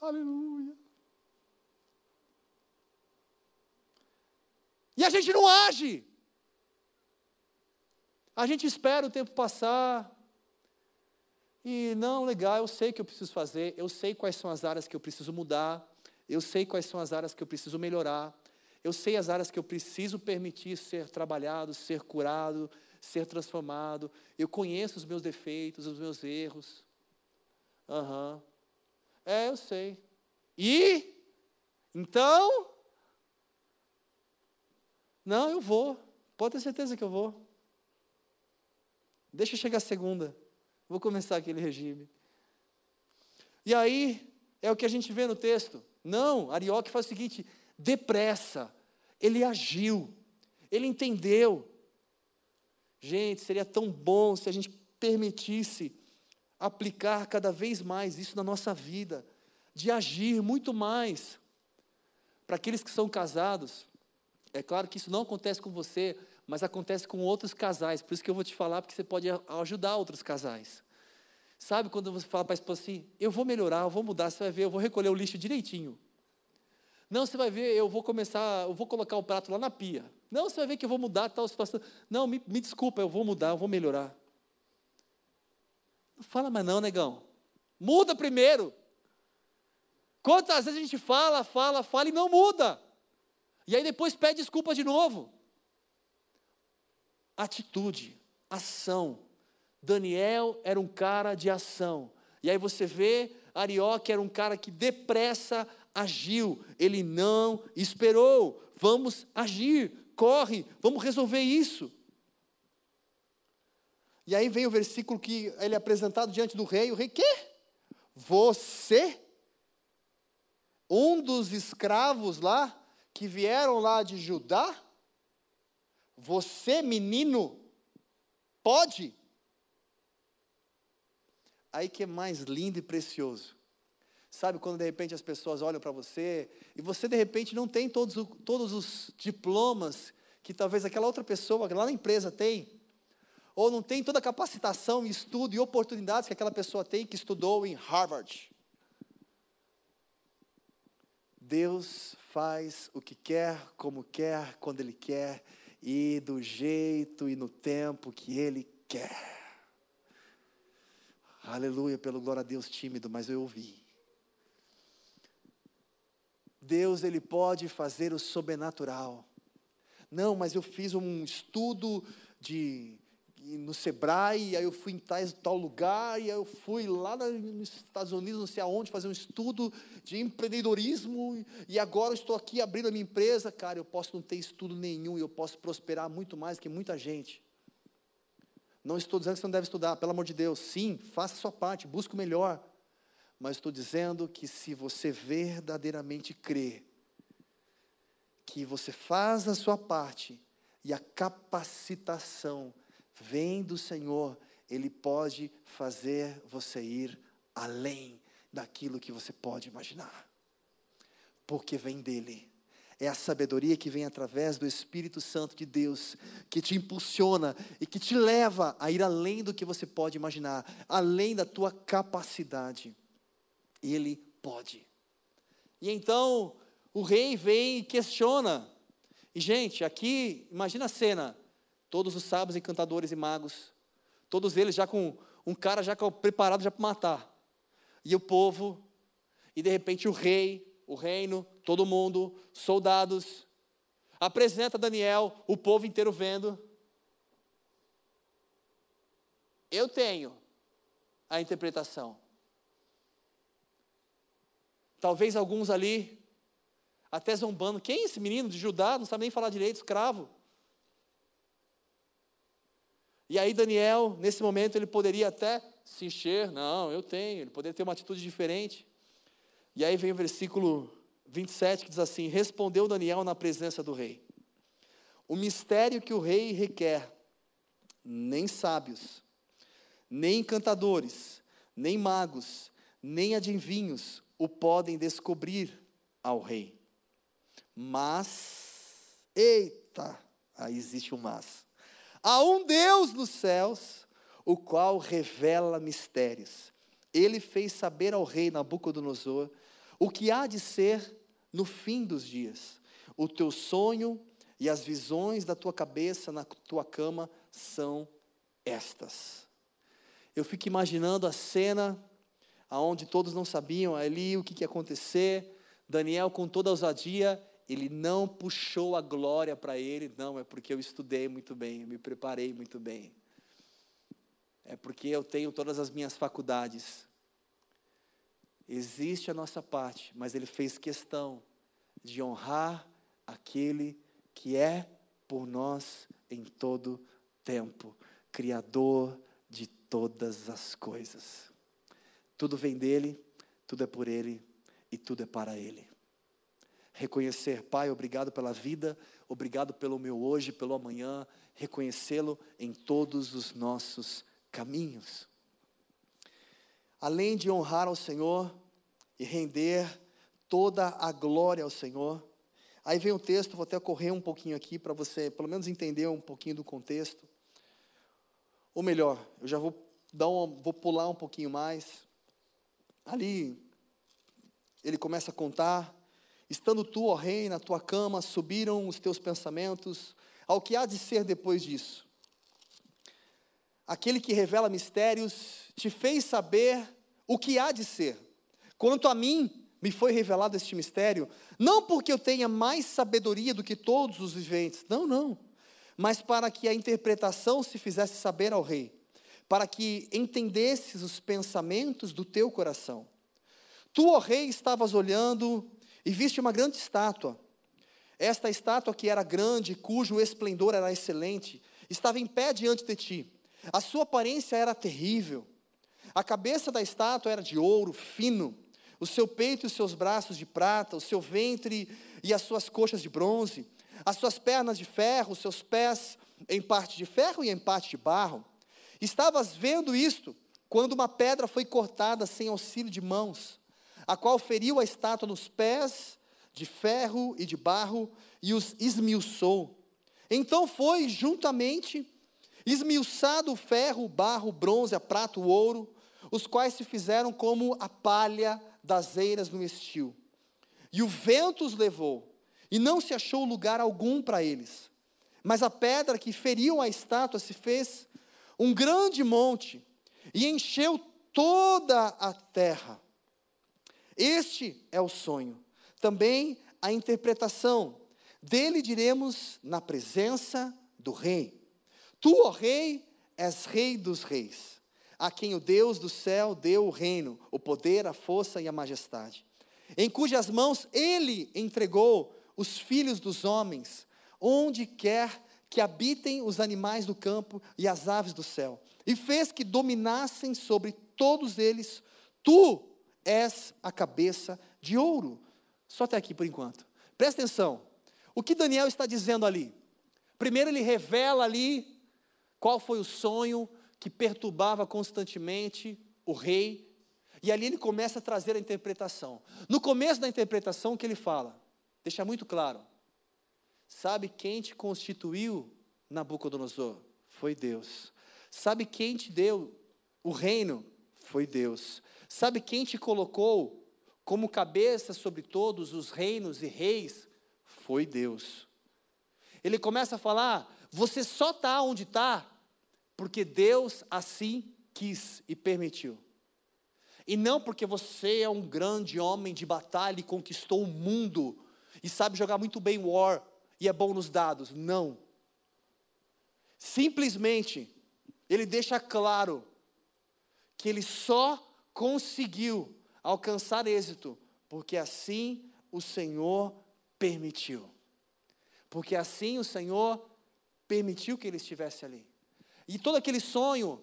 S1: Aleluia! E a gente não age. A gente espera o tempo passar. E não, legal, eu sei que eu preciso fazer, eu sei quais são as áreas que eu preciso mudar, eu sei quais são as áreas que eu preciso melhorar, eu sei as áreas que eu preciso permitir ser trabalhado, ser curado, ser transformado. Eu conheço os meus defeitos, os meus erros. Aham. Uhum. É, eu sei. E? Então? Não, eu vou. Pode ter certeza que eu vou. Deixa chegar a segunda. Vou começar aquele regime. E aí, é o que a gente vê no texto. Não, Arioque faz o seguinte: depressa. Ele agiu, ele entendeu. Gente, seria tão bom se a gente permitisse aplicar cada vez mais isso na nossa vida, de agir muito mais. Para aqueles que são casados, é claro que isso não acontece com você, mas acontece com outros casais. Por isso que eu vou te falar, porque você pode ajudar outros casais. Sabe quando você fala para a esposa assim: eu vou melhorar, eu vou mudar, você vai ver, eu vou recolher o lixo direitinho. Não, você vai ver, eu vou começar, eu vou colocar o prato lá na pia. Não, você vai ver que eu vou mudar tal situação. Não, me, me desculpa, eu vou mudar, eu vou melhorar. Não fala mais não, negão. Muda primeiro. Quantas vezes a gente fala, fala, fala e não muda? E aí depois pede desculpa de novo.
S2: Atitude, ação. Daniel era um cara de ação. E aí você vê Arioque era um cara que depressa agiu, ele não esperou. Vamos agir, corre, vamos resolver isso. E aí vem o versículo que ele é apresentado diante do rei, o rei, quê? Você, um dos escravos lá, que vieram lá de Judá, você, menino, pode? Aí que é mais lindo e precioso. Sabe quando de repente as pessoas olham para você e você de repente não tem todos, todos os diplomas que talvez aquela outra pessoa lá na empresa tem, ou não tem toda a capacitação, estudo e oportunidades que aquela pessoa tem que estudou em Harvard. Deus faz o que quer, como quer, quando Ele quer e do jeito e no tempo que Ele quer. Aleluia, pelo glória a Deus tímido, mas eu ouvi. Deus, Ele pode fazer o sobrenatural. Não, mas eu fiz um estudo de no Sebrae, aí eu fui em tais, tal lugar, e aí eu fui lá nos Estados Unidos, não sei aonde, fazer um estudo de empreendedorismo, e agora eu estou aqui abrindo a minha empresa. Cara, eu posso não ter estudo nenhum e eu posso prosperar muito mais que muita gente. Não estou dizendo que você não deve estudar, pelo amor de Deus. Sim, faça a sua parte, busque o melhor. Mas estou dizendo que se você verdadeiramente crê, que você faz a sua parte e a capacitação vem do Senhor, Ele pode fazer você ir além daquilo que você pode imaginar, porque vem dEle. É a sabedoria que vem através do Espírito Santo de Deus, que te impulsiona e que te leva a ir além do que você pode imaginar, além da tua capacidade. Ele pode. E então o rei vem e questiona. E gente, aqui, imagina a cena: todos os sábios, encantadores e magos, todos eles já com um cara já preparado já para matar. E o povo, e de repente o rei, o reino, todo mundo, soldados. Apresenta Daniel, o povo inteiro vendo. Eu tenho a interpretação. Talvez alguns ali, até zombando. Quem é esse menino de Judá? Não sabe nem falar direito, escravo. E aí Daniel, nesse momento, ele poderia até se encher. Não, eu tenho. Ele poderia ter uma atitude diferente. E aí vem o versículo 27 que diz assim: Respondeu Daniel na presença do rei: O mistério que o rei requer, nem sábios, nem encantadores, nem magos, nem adivinhos o podem descobrir ao rei. Mas, eita, aí existe um mas. Há um Deus nos céus, o qual revela mistérios. Ele fez saber ao rei Nabucodonosor o que há de ser no fim dos dias. O teu sonho e as visões da tua cabeça na tua cama são estas. Eu fico imaginando a cena aonde todos não sabiam ali o que, que ia acontecer. Daniel, com toda a ousadia, ele não puxou a glória para ele, não, é porque eu estudei muito bem, eu me preparei muito bem. É porque eu tenho todas as minhas faculdades. Existe a nossa parte, mas ele fez questão de honrar aquele que é por nós em todo tempo, Criador de todas as coisas. Tudo vem dele, tudo é por ele e tudo é para ele. Reconhecer, Pai, obrigado pela vida, obrigado pelo meu hoje, pelo amanhã, reconhecê-lo em todos os nossos caminhos além de honrar ao Senhor e render toda a glória ao Senhor. Aí vem o texto, vou até correr um pouquinho aqui para você, pelo menos entender um pouquinho do contexto. Ou melhor, eu já vou dar uma, vou pular um pouquinho mais. Ali ele começa a contar: Estando tu, ó rei, na tua cama, subiram os teus pensamentos ao que há de ser depois disso. Aquele que revela mistérios te fez saber o que há de ser. Quanto a mim, me foi revelado este mistério, não porque eu tenha mais sabedoria do que todos os viventes, não, não,
S1: mas para que a interpretação se fizesse saber ao rei, para que entendesses os pensamentos do teu coração. Tu, ó rei, estavas olhando e viste uma grande estátua. Esta estátua que era grande, cujo esplendor era excelente, estava em pé diante de ti. A sua aparência era terrível. A cabeça da estátua era de ouro fino, o seu peito e os seus braços de prata, o seu ventre e as suas coxas de bronze, as suas pernas de ferro, os seus pés em parte de ferro e em parte de barro. Estavas vendo isto quando uma pedra foi cortada sem auxílio de mãos, a qual feriu a estátua nos pés de ferro e de barro e os esmiuçou. Então foi juntamente esmiuçado o ferro, o barro, o bronze, a prata, o ouro, os quais se fizeram como a palha das eiras no estio. E o vento os levou, e não se achou lugar algum para eles. Mas a pedra que feriu a estátua se fez um grande monte e encheu toda a terra. Este é o sonho. Também a interpretação. Dele diremos na presença do rei. Tu, ó rei, és rei dos reis, a quem o Deus do céu deu o reino, o poder, a força e a majestade, em cujas mãos ele entregou os filhos dos homens, onde quer que habitem os animais do campo e as aves do céu, e fez que dominassem sobre todos eles. Tu és a cabeça de ouro. Só até aqui por enquanto. Presta atenção. O que Daniel está dizendo ali? Primeiro, ele revela ali qual foi o sonho que perturbava constantemente o rei. E ali ele começa a trazer a interpretação. No começo da interpretação, o que ele fala? Deixa muito claro. Sabe quem te constituiu, Nabucodonosor? Foi Deus. Sabe quem te deu o reino? Foi Deus. Sabe quem te colocou como cabeça sobre todos os reinos e reis? Foi Deus. Ele começa a falar: você só está onde está porque Deus assim quis e permitiu. E não porque você é um grande homem de batalha e conquistou o mundo e sabe jogar muito bem War e é bom nos dados. Não. Simplesmente, ele deixa claro que ele só conseguiu alcançar êxito porque assim o Senhor permitiu. Porque assim o Senhor permitiu que ele estivesse ali. E todo aquele sonho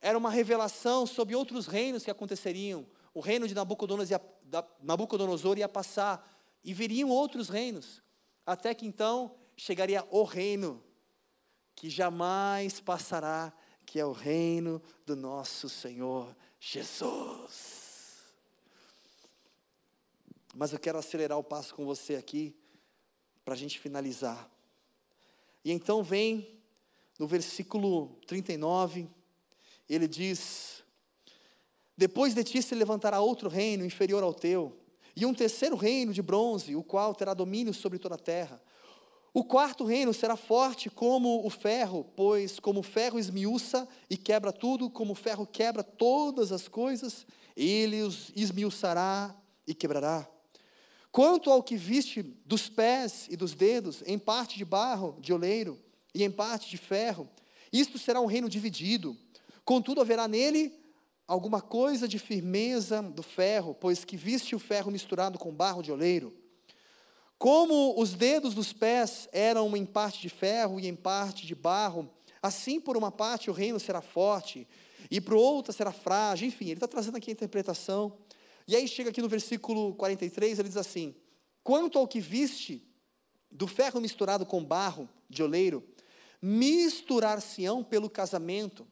S1: era uma revelação sobre outros reinos que aconteceriam. O reino de Nabucodonosor ia, passar e viriam outros reinos. Até que então chegaria o reino que jamais passará, que é o reino do nosso Senhor Jesus. Mas eu quero acelerar o passo com você aqui, para a gente finalizar. E então vem no versículo 39, ele diz: Depois de ti se levantará outro reino inferior ao teu, e um terceiro reino de bronze, o qual terá domínio sobre toda a terra. O quarto reino será forte como o ferro, pois como o ferro esmiuça e quebra tudo, como o ferro quebra todas as coisas, ele os esmiuçará e quebrará. Quanto ao que viste dos pés e dos dedos, em parte de barro, de oleiro, e em parte de ferro, isto será um reino dividido. Contudo, haverá nele alguma coisa de firmeza do ferro, pois que viste o ferro misturado com barro de oleiro. Como os dedos dos pés eram em parte de ferro e em parte de barro, assim por uma parte o reino será forte, e por outra será frágil. Enfim, ele está trazendo aqui a interpretação. E aí chega aqui no versículo 43, ele diz assim: Quanto ao que viste do ferro misturado com barro de oleiro, misturar-se-ão pelo casamento,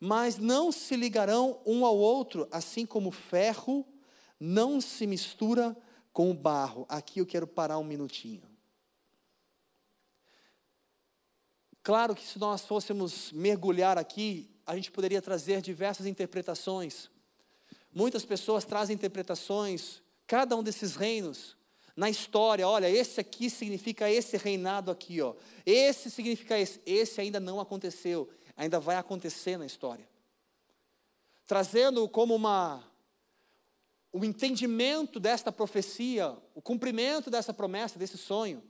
S1: mas não se ligarão um ao outro, assim como ferro não se mistura com o barro. Aqui eu quero parar um minutinho. Claro que se nós fôssemos mergulhar aqui, a gente poderia trazer diversas interpretações. Muitas pessoas trazem interpretações, cada um desses reinos, na história, olha, esse aqui significa esse reinado aqui, ó. Esse significa esse. Esse ainda não aconteceu, ainda vai acontecer na história. Trazendo como uma o entendimento desta profecia, o cumprimento dessa promessa, desse sonho.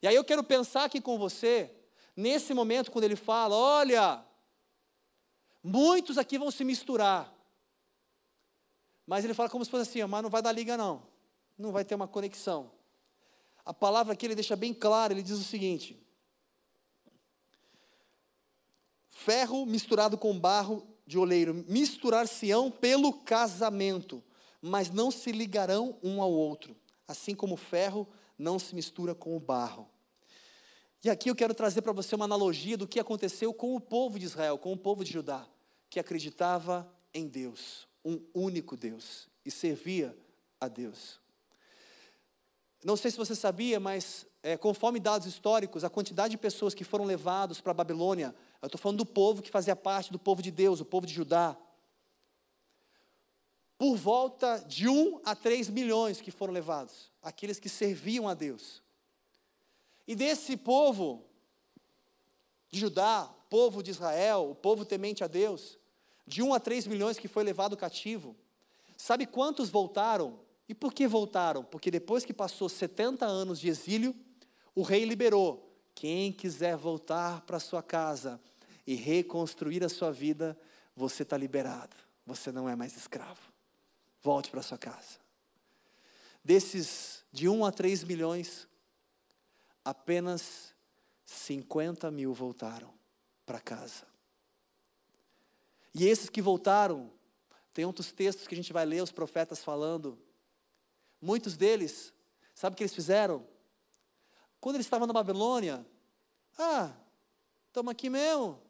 S2: E aí eu quero pensar aqui com você, nesse momento, quando ele fala: olha, muitos aqui vão se misturar. Mas ele fala como se fosse assim, mas não vai dar liga não. Não vai ter uma conexão. A palavra aqui ele deixa bem claro, ele diz o seguinte: ferro misturado com barro de oleiro, misturar-se-ão pelo casamento, mas não se ligarão um ao outro, assim como o ferro não se mistura com o barro. E aqui eu quero trazer para você uma analogia do que aconteceu com o povo de Israel, com o povo de Judá, que acreditava em Deus, um único Deus, e servia a Deus. Não sei se você sabia, mas é, conforme dados históricos, a quantidade de pessoas que foram levados para a Babilônia, eu estou falando do povo que fazia parte do povo de Deus, o povo de Judá, por volta de 1 a 3 milhões que foram levados, aqueles que serviam a Deus. E desse povo de Judá, povo de Israel, o povo temente a Deus, de 1 a 3 milhões que foi levado cativo, sabe quantos voltaram? E por que voltaram? Porque depois que passou 70 anos de exílio, o rei liberou. Quem quiser voltar para sua casa e reconstruir a sua vida, você está liberado. Você não é mais escravo. Volte para sua casa. Desses de 1 a 3 milhões, apenas 50 mil voltaram para casa. E esses que voltaram, tem outros textos que a gente vai ler, os profetas falando, Muitos deles, sabe o que eles fizeram? Quando eles estavam na Babilônia, ah, estamos aqui mesmo.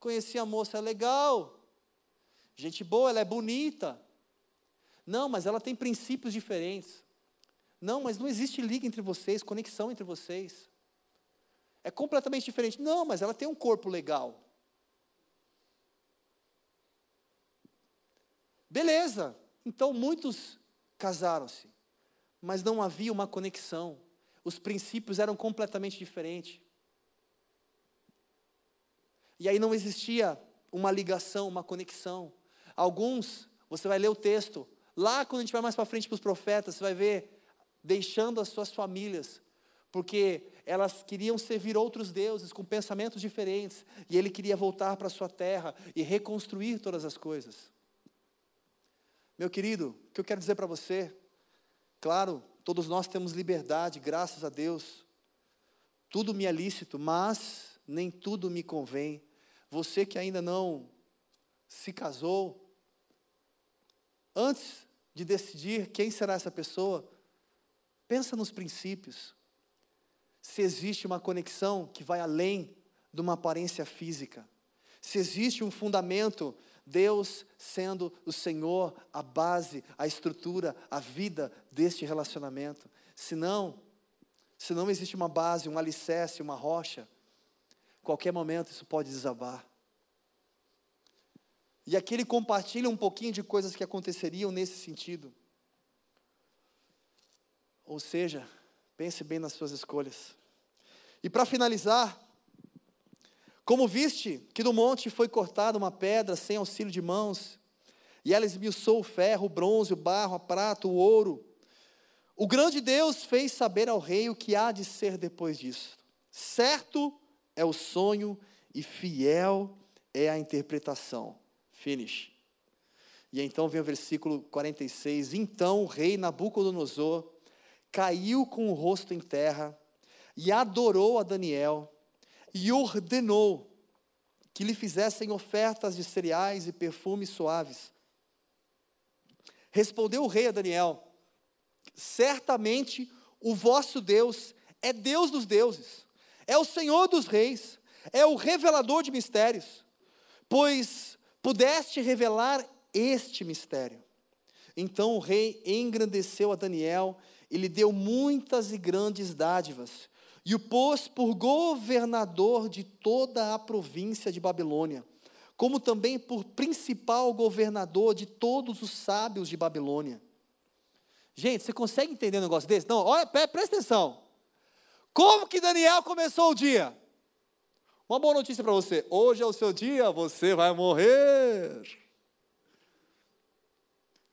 S2: Conheci a moça, é legal. Gente boa, ela é bonita. Não, mas ela tem princípios diferentes. Não, mas não existe liga entre vocês, conexão entre vocês. É completamente diferente. Não, mas ela tem um corpo legal. Beleza. Então muitos casaram-se, mas não havia uma conexão, os princípios eram completamente diferentes. E aí não existia uma ligação, uma conexão. Alguns, você vai ler o texto, lá quando a gente vai mais para frente para os profetas, você vai ver, deixando as suas famílias, porque elas queriam servir outros deuses com pensamentos diferentes, e ele queria voltar para sua terra e reconstruir todas as coisas. Meu querido, o que eu quero dizer para você, claro, todos nós temos liberdade, graças a Deus. Tudo me é lícito, mas nem tudo me convém. Você que ainda não se casou, antes de decidir quem será essa pessoa, pensa nos princípios. Se existe uma conexão que vai além de uma aparência física. Se existe um fundamento Deus sendo o Senhor, a base, a estrutura, a vida deste relacionamento. Se não, se não existe uma base, um alicerce, uma rocha, qualquer momento isso pode desabar. E aqui ele compartilha um pouquinho de coisas que aconteceriam nesse sentido. Ou seja, pense bem nas suas escolhas. E para finalizar, como viste que do monte foi cortada uma pedra sem auxílio de mãos, e ela esmiuçou o ferro, o bronze, o barro, a prata, o ouro. O grande Deus fez saber ao rei o que há de ser depois disso. Certo é o sonho e fiel é a interpretação. Finish. E então vem o versículo 46. Então o rei Nabucodonosor caiu com o rosto em terra e adorou a Daniel e ordenou que lhe fizessem ofertas de cereais e perfumes suaves. Respondeu o rei a Daniel: Certamente o vosso Deus é Deus dos deuses, é o Senhor dos reis, é o revelador de mistérios, pois pudeste revelar este mistério. Então o rei engrandeceu a Daniel e lhe deu muitas e grandes dádivas e o pôs por governador de toda a província de Babilônia, como também por principal governador de todos os sábios de Babilônia. Gente, você consegue entender um negócio desse? Não, olha, presta atenção. Como que Daniel começou o dia? Uma boa notícia para você: hoje é o seu dia, você vai morrer.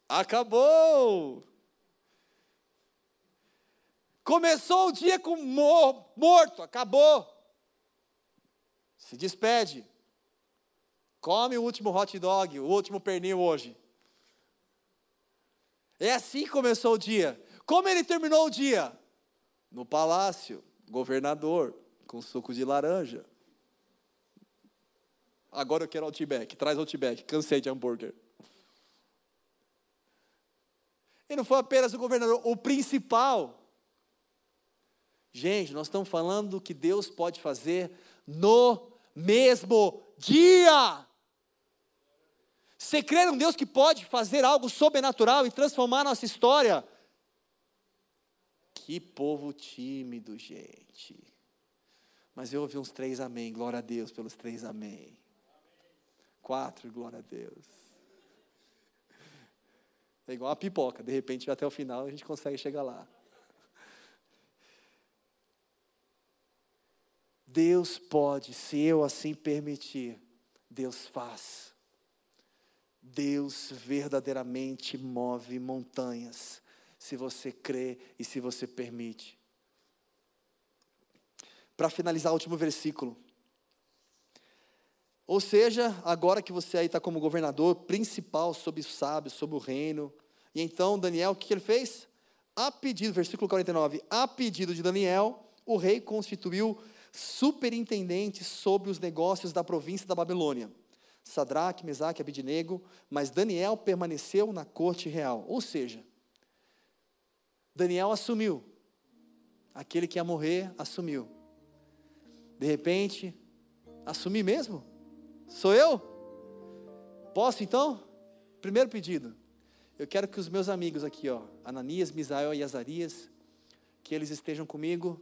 S2: Acabou. Começou o dia com mor morto, acabou. Se despede. Come o último hot dog, o último pernil hoje. É assim que começou o dia. Como ele terminou o dia? No palácio, governador, com suco de laranja. Agora eu quero Outback, traz Outback, cansei de hambúrguer. E não foi apenas o governador, o principal. Gente, nós estamos falando do que Deus pode fazer no mesmo dia. Você crê num Deus que pode fazer algo sobrenatural e transformar nossa história? Que povo tímido, gente. Mas eu ouvi uns três amém. Glória a Deus pelos três amém. Quatro, glória a Deus. É igual a pipoca, de repente até o final a gente consegue chegar lá. Deus pode, se eu assim permitir, Deus faz. Deus verdadeiramente move montanhas, se você crê e se você permite. Para finalizar o último versículo. Ou seja, agora que você aí está como governador principal sobre os sábios, sobre o reino. E então, Daniel, o que ele fez? A pedido, versículo 49, a pedido de Daniel, o rei constituiu superintendentes sobre os negócios da província da Babilônia. Sadraque, Mesaque Abidnego, mas Daniel permaneceu na corte real. Ou seja, Daniel assumiu. Aquele que ia morrer assumiu. De repente, assumi mesmo? Sou eu? Posso então? Primeiro pedido. Eu quero que os meus amigos aqui, ó, Ananias, Misael e Azarias, que eles estejam comigo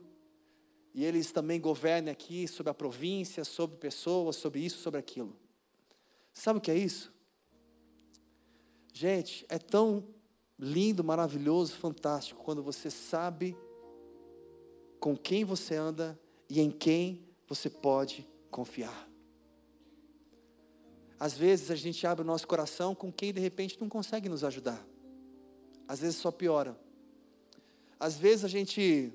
S2: e eles também governem aqui sobre a província, sobre pessoas, sobre isso, sobre aquilo. Sabe o que é isso? Gente, é tão lindo, maravilhoso, fantástico quando você sabe com quem você anda e em quem você pode confiar. Às vezes a gente abre o nosso coração com quem de repente não consegue nos ajudar. Às vezes só piora. Às vezes a gente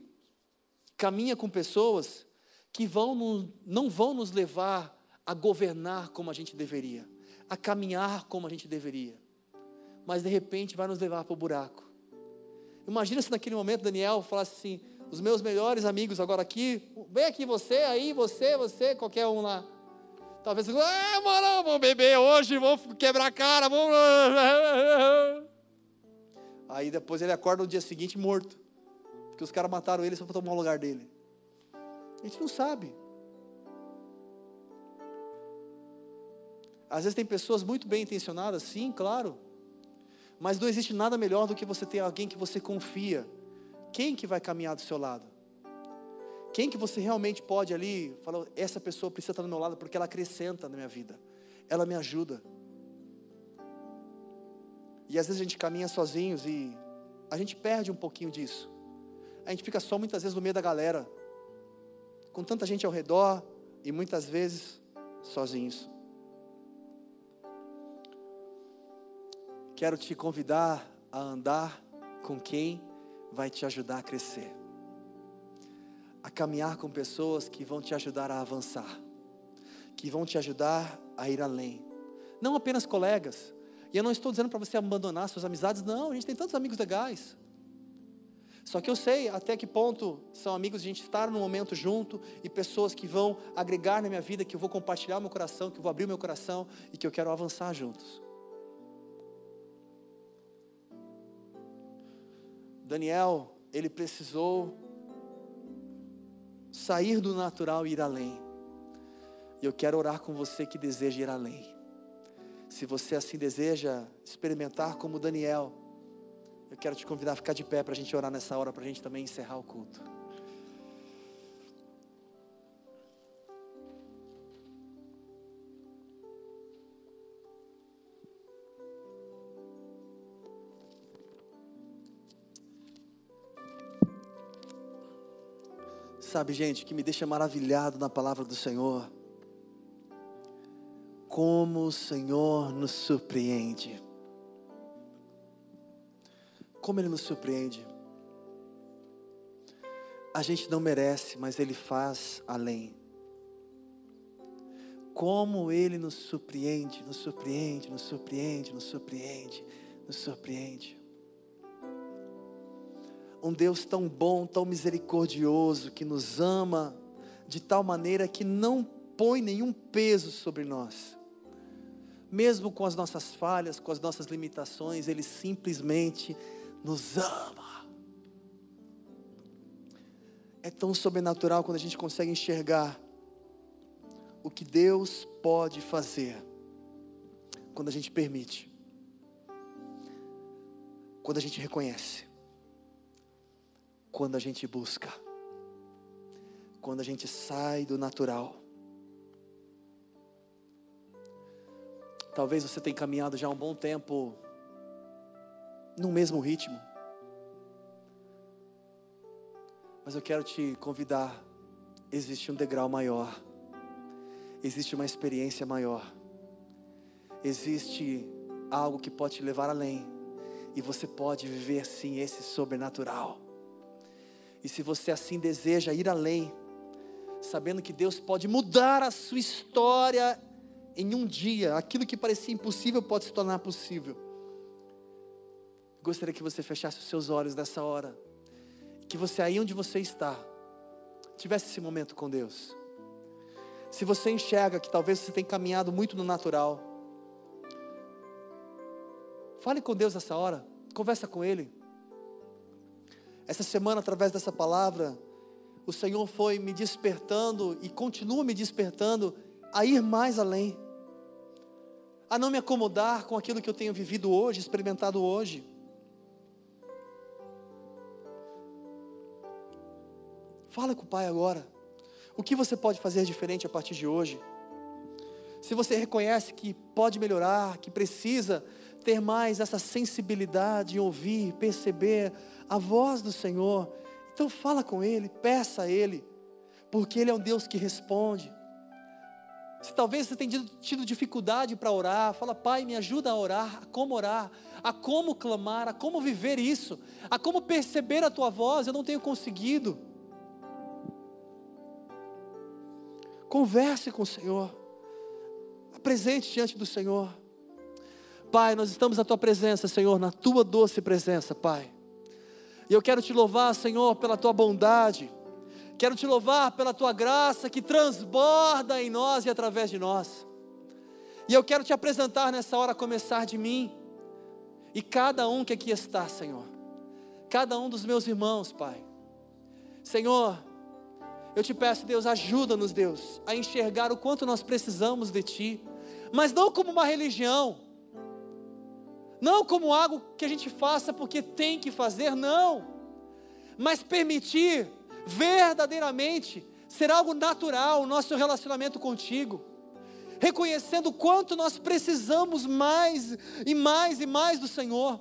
S2: caminha com pessoas que vão não vão nos levar a governar como a gente deveria, a caminhar como a gente deveria, mas de repente vai nos levar para o buraco. Imagina se naquele momento Daniel falasse assim: os meus melhores amigos agora aqui, vem aqui você, aí você, você, qualquer um lá. Talvez, ah, mano, vamos beber hoje, vamos quebrar a cara, vamos. Aí depois ele acorda no dia seguinte morto. Porque os caras mataram ele só para tomar o lugar dele. A gente não sabe. Às vezes tem pessoas muito bem intencionadas, sim, claro. Mas não existe nada melhor do que você ter alguém que você confia. Quem que vai caminhar do seu lado? Quem que você realmente pode ali falar, essa pessoa precisa estar do meu lado porque ela acrescenta na minha vida. Ela me ajuda. E às vezes a gente caminha sozinhos e a gente perde um pouquinho disso. A gente fica só muitas vezes no meio da galera, com tanta gente ao redor e muitas vezes sozinhos. Quero te convidar a andar com quem vai te ajudar a crescer, a caminhar com pessoas que vão te ajudar a avançar, que vão te ajudar a ir além. Não apenas colegas, e eu não estou dizendo para você abandonar suas amizades, não, a gente tem tantos amigos legais. Só que eu sei até que ponto são amigos de a gente estar num momento junto e pessoas que vão agregar na minha vida, que eu vou compartilhar meu coração, que eu vou abrir meu coração e que eu quero avançar juntos. Daniel, ele precisou sair do natural e ir além. E eu quero orar com você que deseja ir além. Se você assim deseja experimentar como Daniel, eu quero te convidar a ficar de pé para a gente orar nessa hora, para a gente também encerrar o culto. Sabe, gente, que me deixa maravilhado na palavra do Senhor. Como o Senhor nos surpreende. Como Ele nos surpreende.
S1: a gente não merece, mas Ele faz além. Como Ele nos surpreende, nos surpreende, nos surpreende, nos surpreende, nos surpreende. Um Deus tão bom, tão misericordioso, que nos ama de tal maneira que não põe nenhum peso sobre nós. Mesmo com as nossas falhas, com as nossas limitações, Ele simplesmente nos ama. É tão sobrenatural quando a gente consegue enxergar o que Deus pode fazer quando a gente permite, quando a gente reconhece, quando a gente busca, quando a gente sai do natural. Talvez você tenha caminhado já um bom tempo no mesmo ritmo. Mas eu quero te convidar. Existe um degrau maior. Existe uma experiência maior. Existe algo que pode te levar além. E você pode viver sim esse sobrenatural. E se você assim deseja ir além, sabendo que Deus pode mudar a sua história em um dia, aquilo que parecia impossível pode se tornar possível. Gostaria que você fechasse os seus olhos nessa hora, que você aí onde você está, tivesse esse momento com Deus. Se você enxerga que talvez você tenha caminhado muito no natural, fale com Deus nessa hora, conversa com Ele. Essa semana, através dessa palavra, o Senhor foi me despertando e continua me despertando a ir mais além, a não me acomodar com aquilo que eu tenho vivido hoje, experimentado hoje. Fala com o Pai agora. O que você pode fazer diferente a partir de hoje? Se você reconhece que pode melhorar, que precisa ter mais essa sensibilidade em ouvir, perceber a voz do Senhor, então fala com Ele, peça a Ele, porque Ele é um Deus que responde. Se talvez você tenha tido dificuldade para orar, fala, Pai, me ajuda a orar, a como orar, a como clamar, a como viver isso, a como perceber a tua voz, eu não tenho conseguido. Converse com o Senhor, apresente diante do Senhor. Pai, nós estamos na tua presença, Senhor, na tua doce presença, Pai. E eu quero te louvar, Senhor, pela tua bondade Quero te louvar pela tua graça que transborda em nós e através de nós. E eu quero te apresentar nessa hora, começar de mim, e cada um que aqui está, Senhor, cada um dos meus irmãos, Pai. Senhor, eu te peço, Deus, ajuda-nos, Deus, a enxergar o quanto nós precisamos de Ti, mas não como uma religião, não como algo que a gente faça porque tem que fazer, não, mas permitir verdadeiramente ser algo natural o nosso relacionamento contigo, reconhecendo quanto nós precisamos mais e mais e mais do Senhor.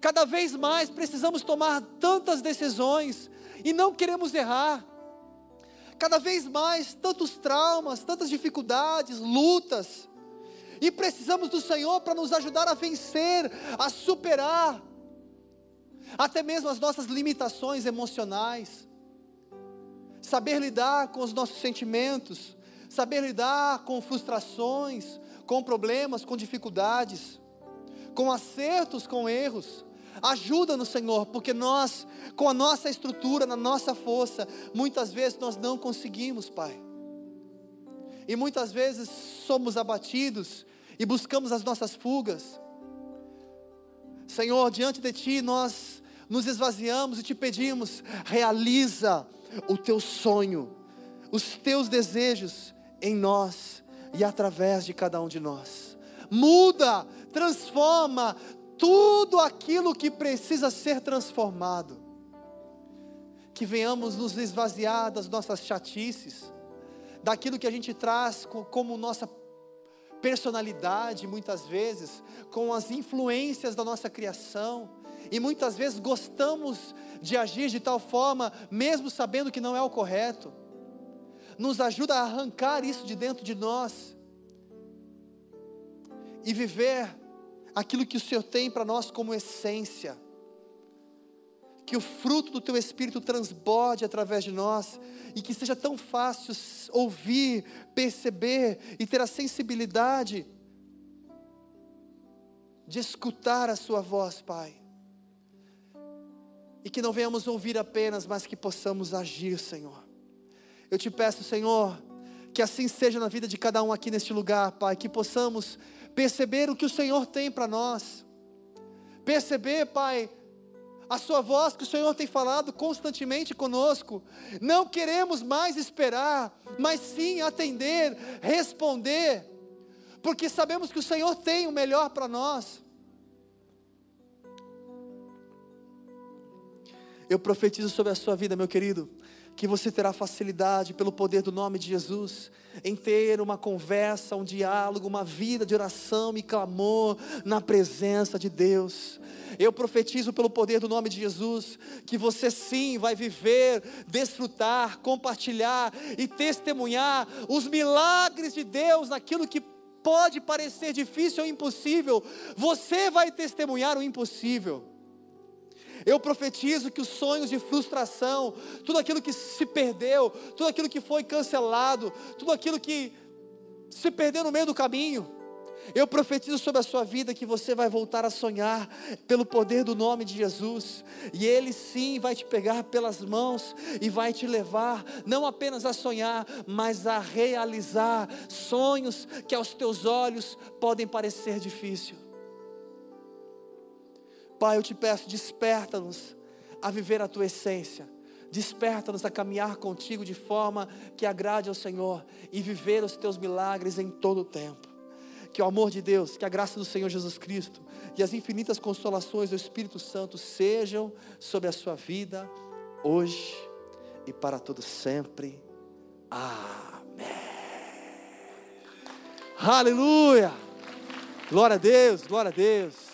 S1: Cada vez mais precisamos tomar tantas decisões e não queremos errar. Cada vez mais tantos traumas, tantas dificuldades, lutas. E precisamos do Senhor para nos ajudar a vencer, a superar até mesmo as nossas limitações emocionais saber lidar com os nossos sentimentos, saber lidar com frustrações, com problemas, com dificuldades, com acertos, com erros. Ajuda-nos, Senhor, porque nós, com a nossa estrutura, na nossa força, muitas vezes nós não conseguimos, Pai. E muitas vezes somos abatidos e buscamos as nossas fugas. Senhor, diante de Ti nós nos esvaziamos e te pedimos, realiza o teu sonho, os teus desejos em nós e através de cada um de nós. Muda, transforma tudo aquilo que precisa ser transformado. Que venhamos nos esvaziar das nossas chatices, daquilo que a gente traz como nossa personalidade, muitas vezes, com as influências da nossa criação e muitas vezes gostamos de agir de tal forma, mesmo sabendo que não é o correto. Nos ajuda a arrancar isso de dentro de nós e viver aquilo que o Senhor tem para nós como essência. Que o fruto do teu espírito transborde através de nós e que seja tão fácil ouvir, perceber e ter a sensibilidade de escutar a Sua voz, Pai. E que não venhamos ouvir apenas, mas que possamos agir, Senhor. Eu te peço, Senhor, que assim seja na vida de cada um aqui neste lugar, Pai, que possamos perceber o que o Senhor tem para nós, perceber, Pai, a Sua voz que o Senhor tem falado constantemente conosco. Não queremos mais esperar, mas sim atender, responder porque sabemos que o Senhor tem o melhor para nós. Eu profetizo sobre a sua vida, meu querido, que você terá facilidade, pelo poder do nome de Jesus, em ter uma conversa, um diálogo, uma vida de oração e clamor na presença de Deus. Eu profetizo pelo poder do nome de Jesus, que você sim vai viver, desfrutar, compartilhar e testemunhar os milagres de Deus naquilo que pode parecer difícil ou impossível, você vai testemunhar o impossível. Eu profetizo que os sonhos de frustração, tudo aquilo que se perdeu, tudo aquilo que foi cancelado, tudo aquilo que se perdeu no meio do caminho, eu profetizo sobre a sua vida que você vai voltar a sonhar pelo poder do nome de Jesus, e Ele sim vai te pegar pelas mãos e vai te levar, não apenas a sonhar, mas a realizar sonhos que aos teus olhos podem parecer difícil. Pai, eu te peço, desperta-nos a viver a tua essência. Desperta-nos a caminhar contigo de forma que agrade ao Senhor e viver os teus milagres em todo o tempo que o amor de Deus, que a graça do Senhor Jesus Cristo e as infinitas consolações do Espírito Santo sejam sobre a sua vida, hoje e para todo sempre. Amém. Aleluia! Glória a Deus, glória a Deus.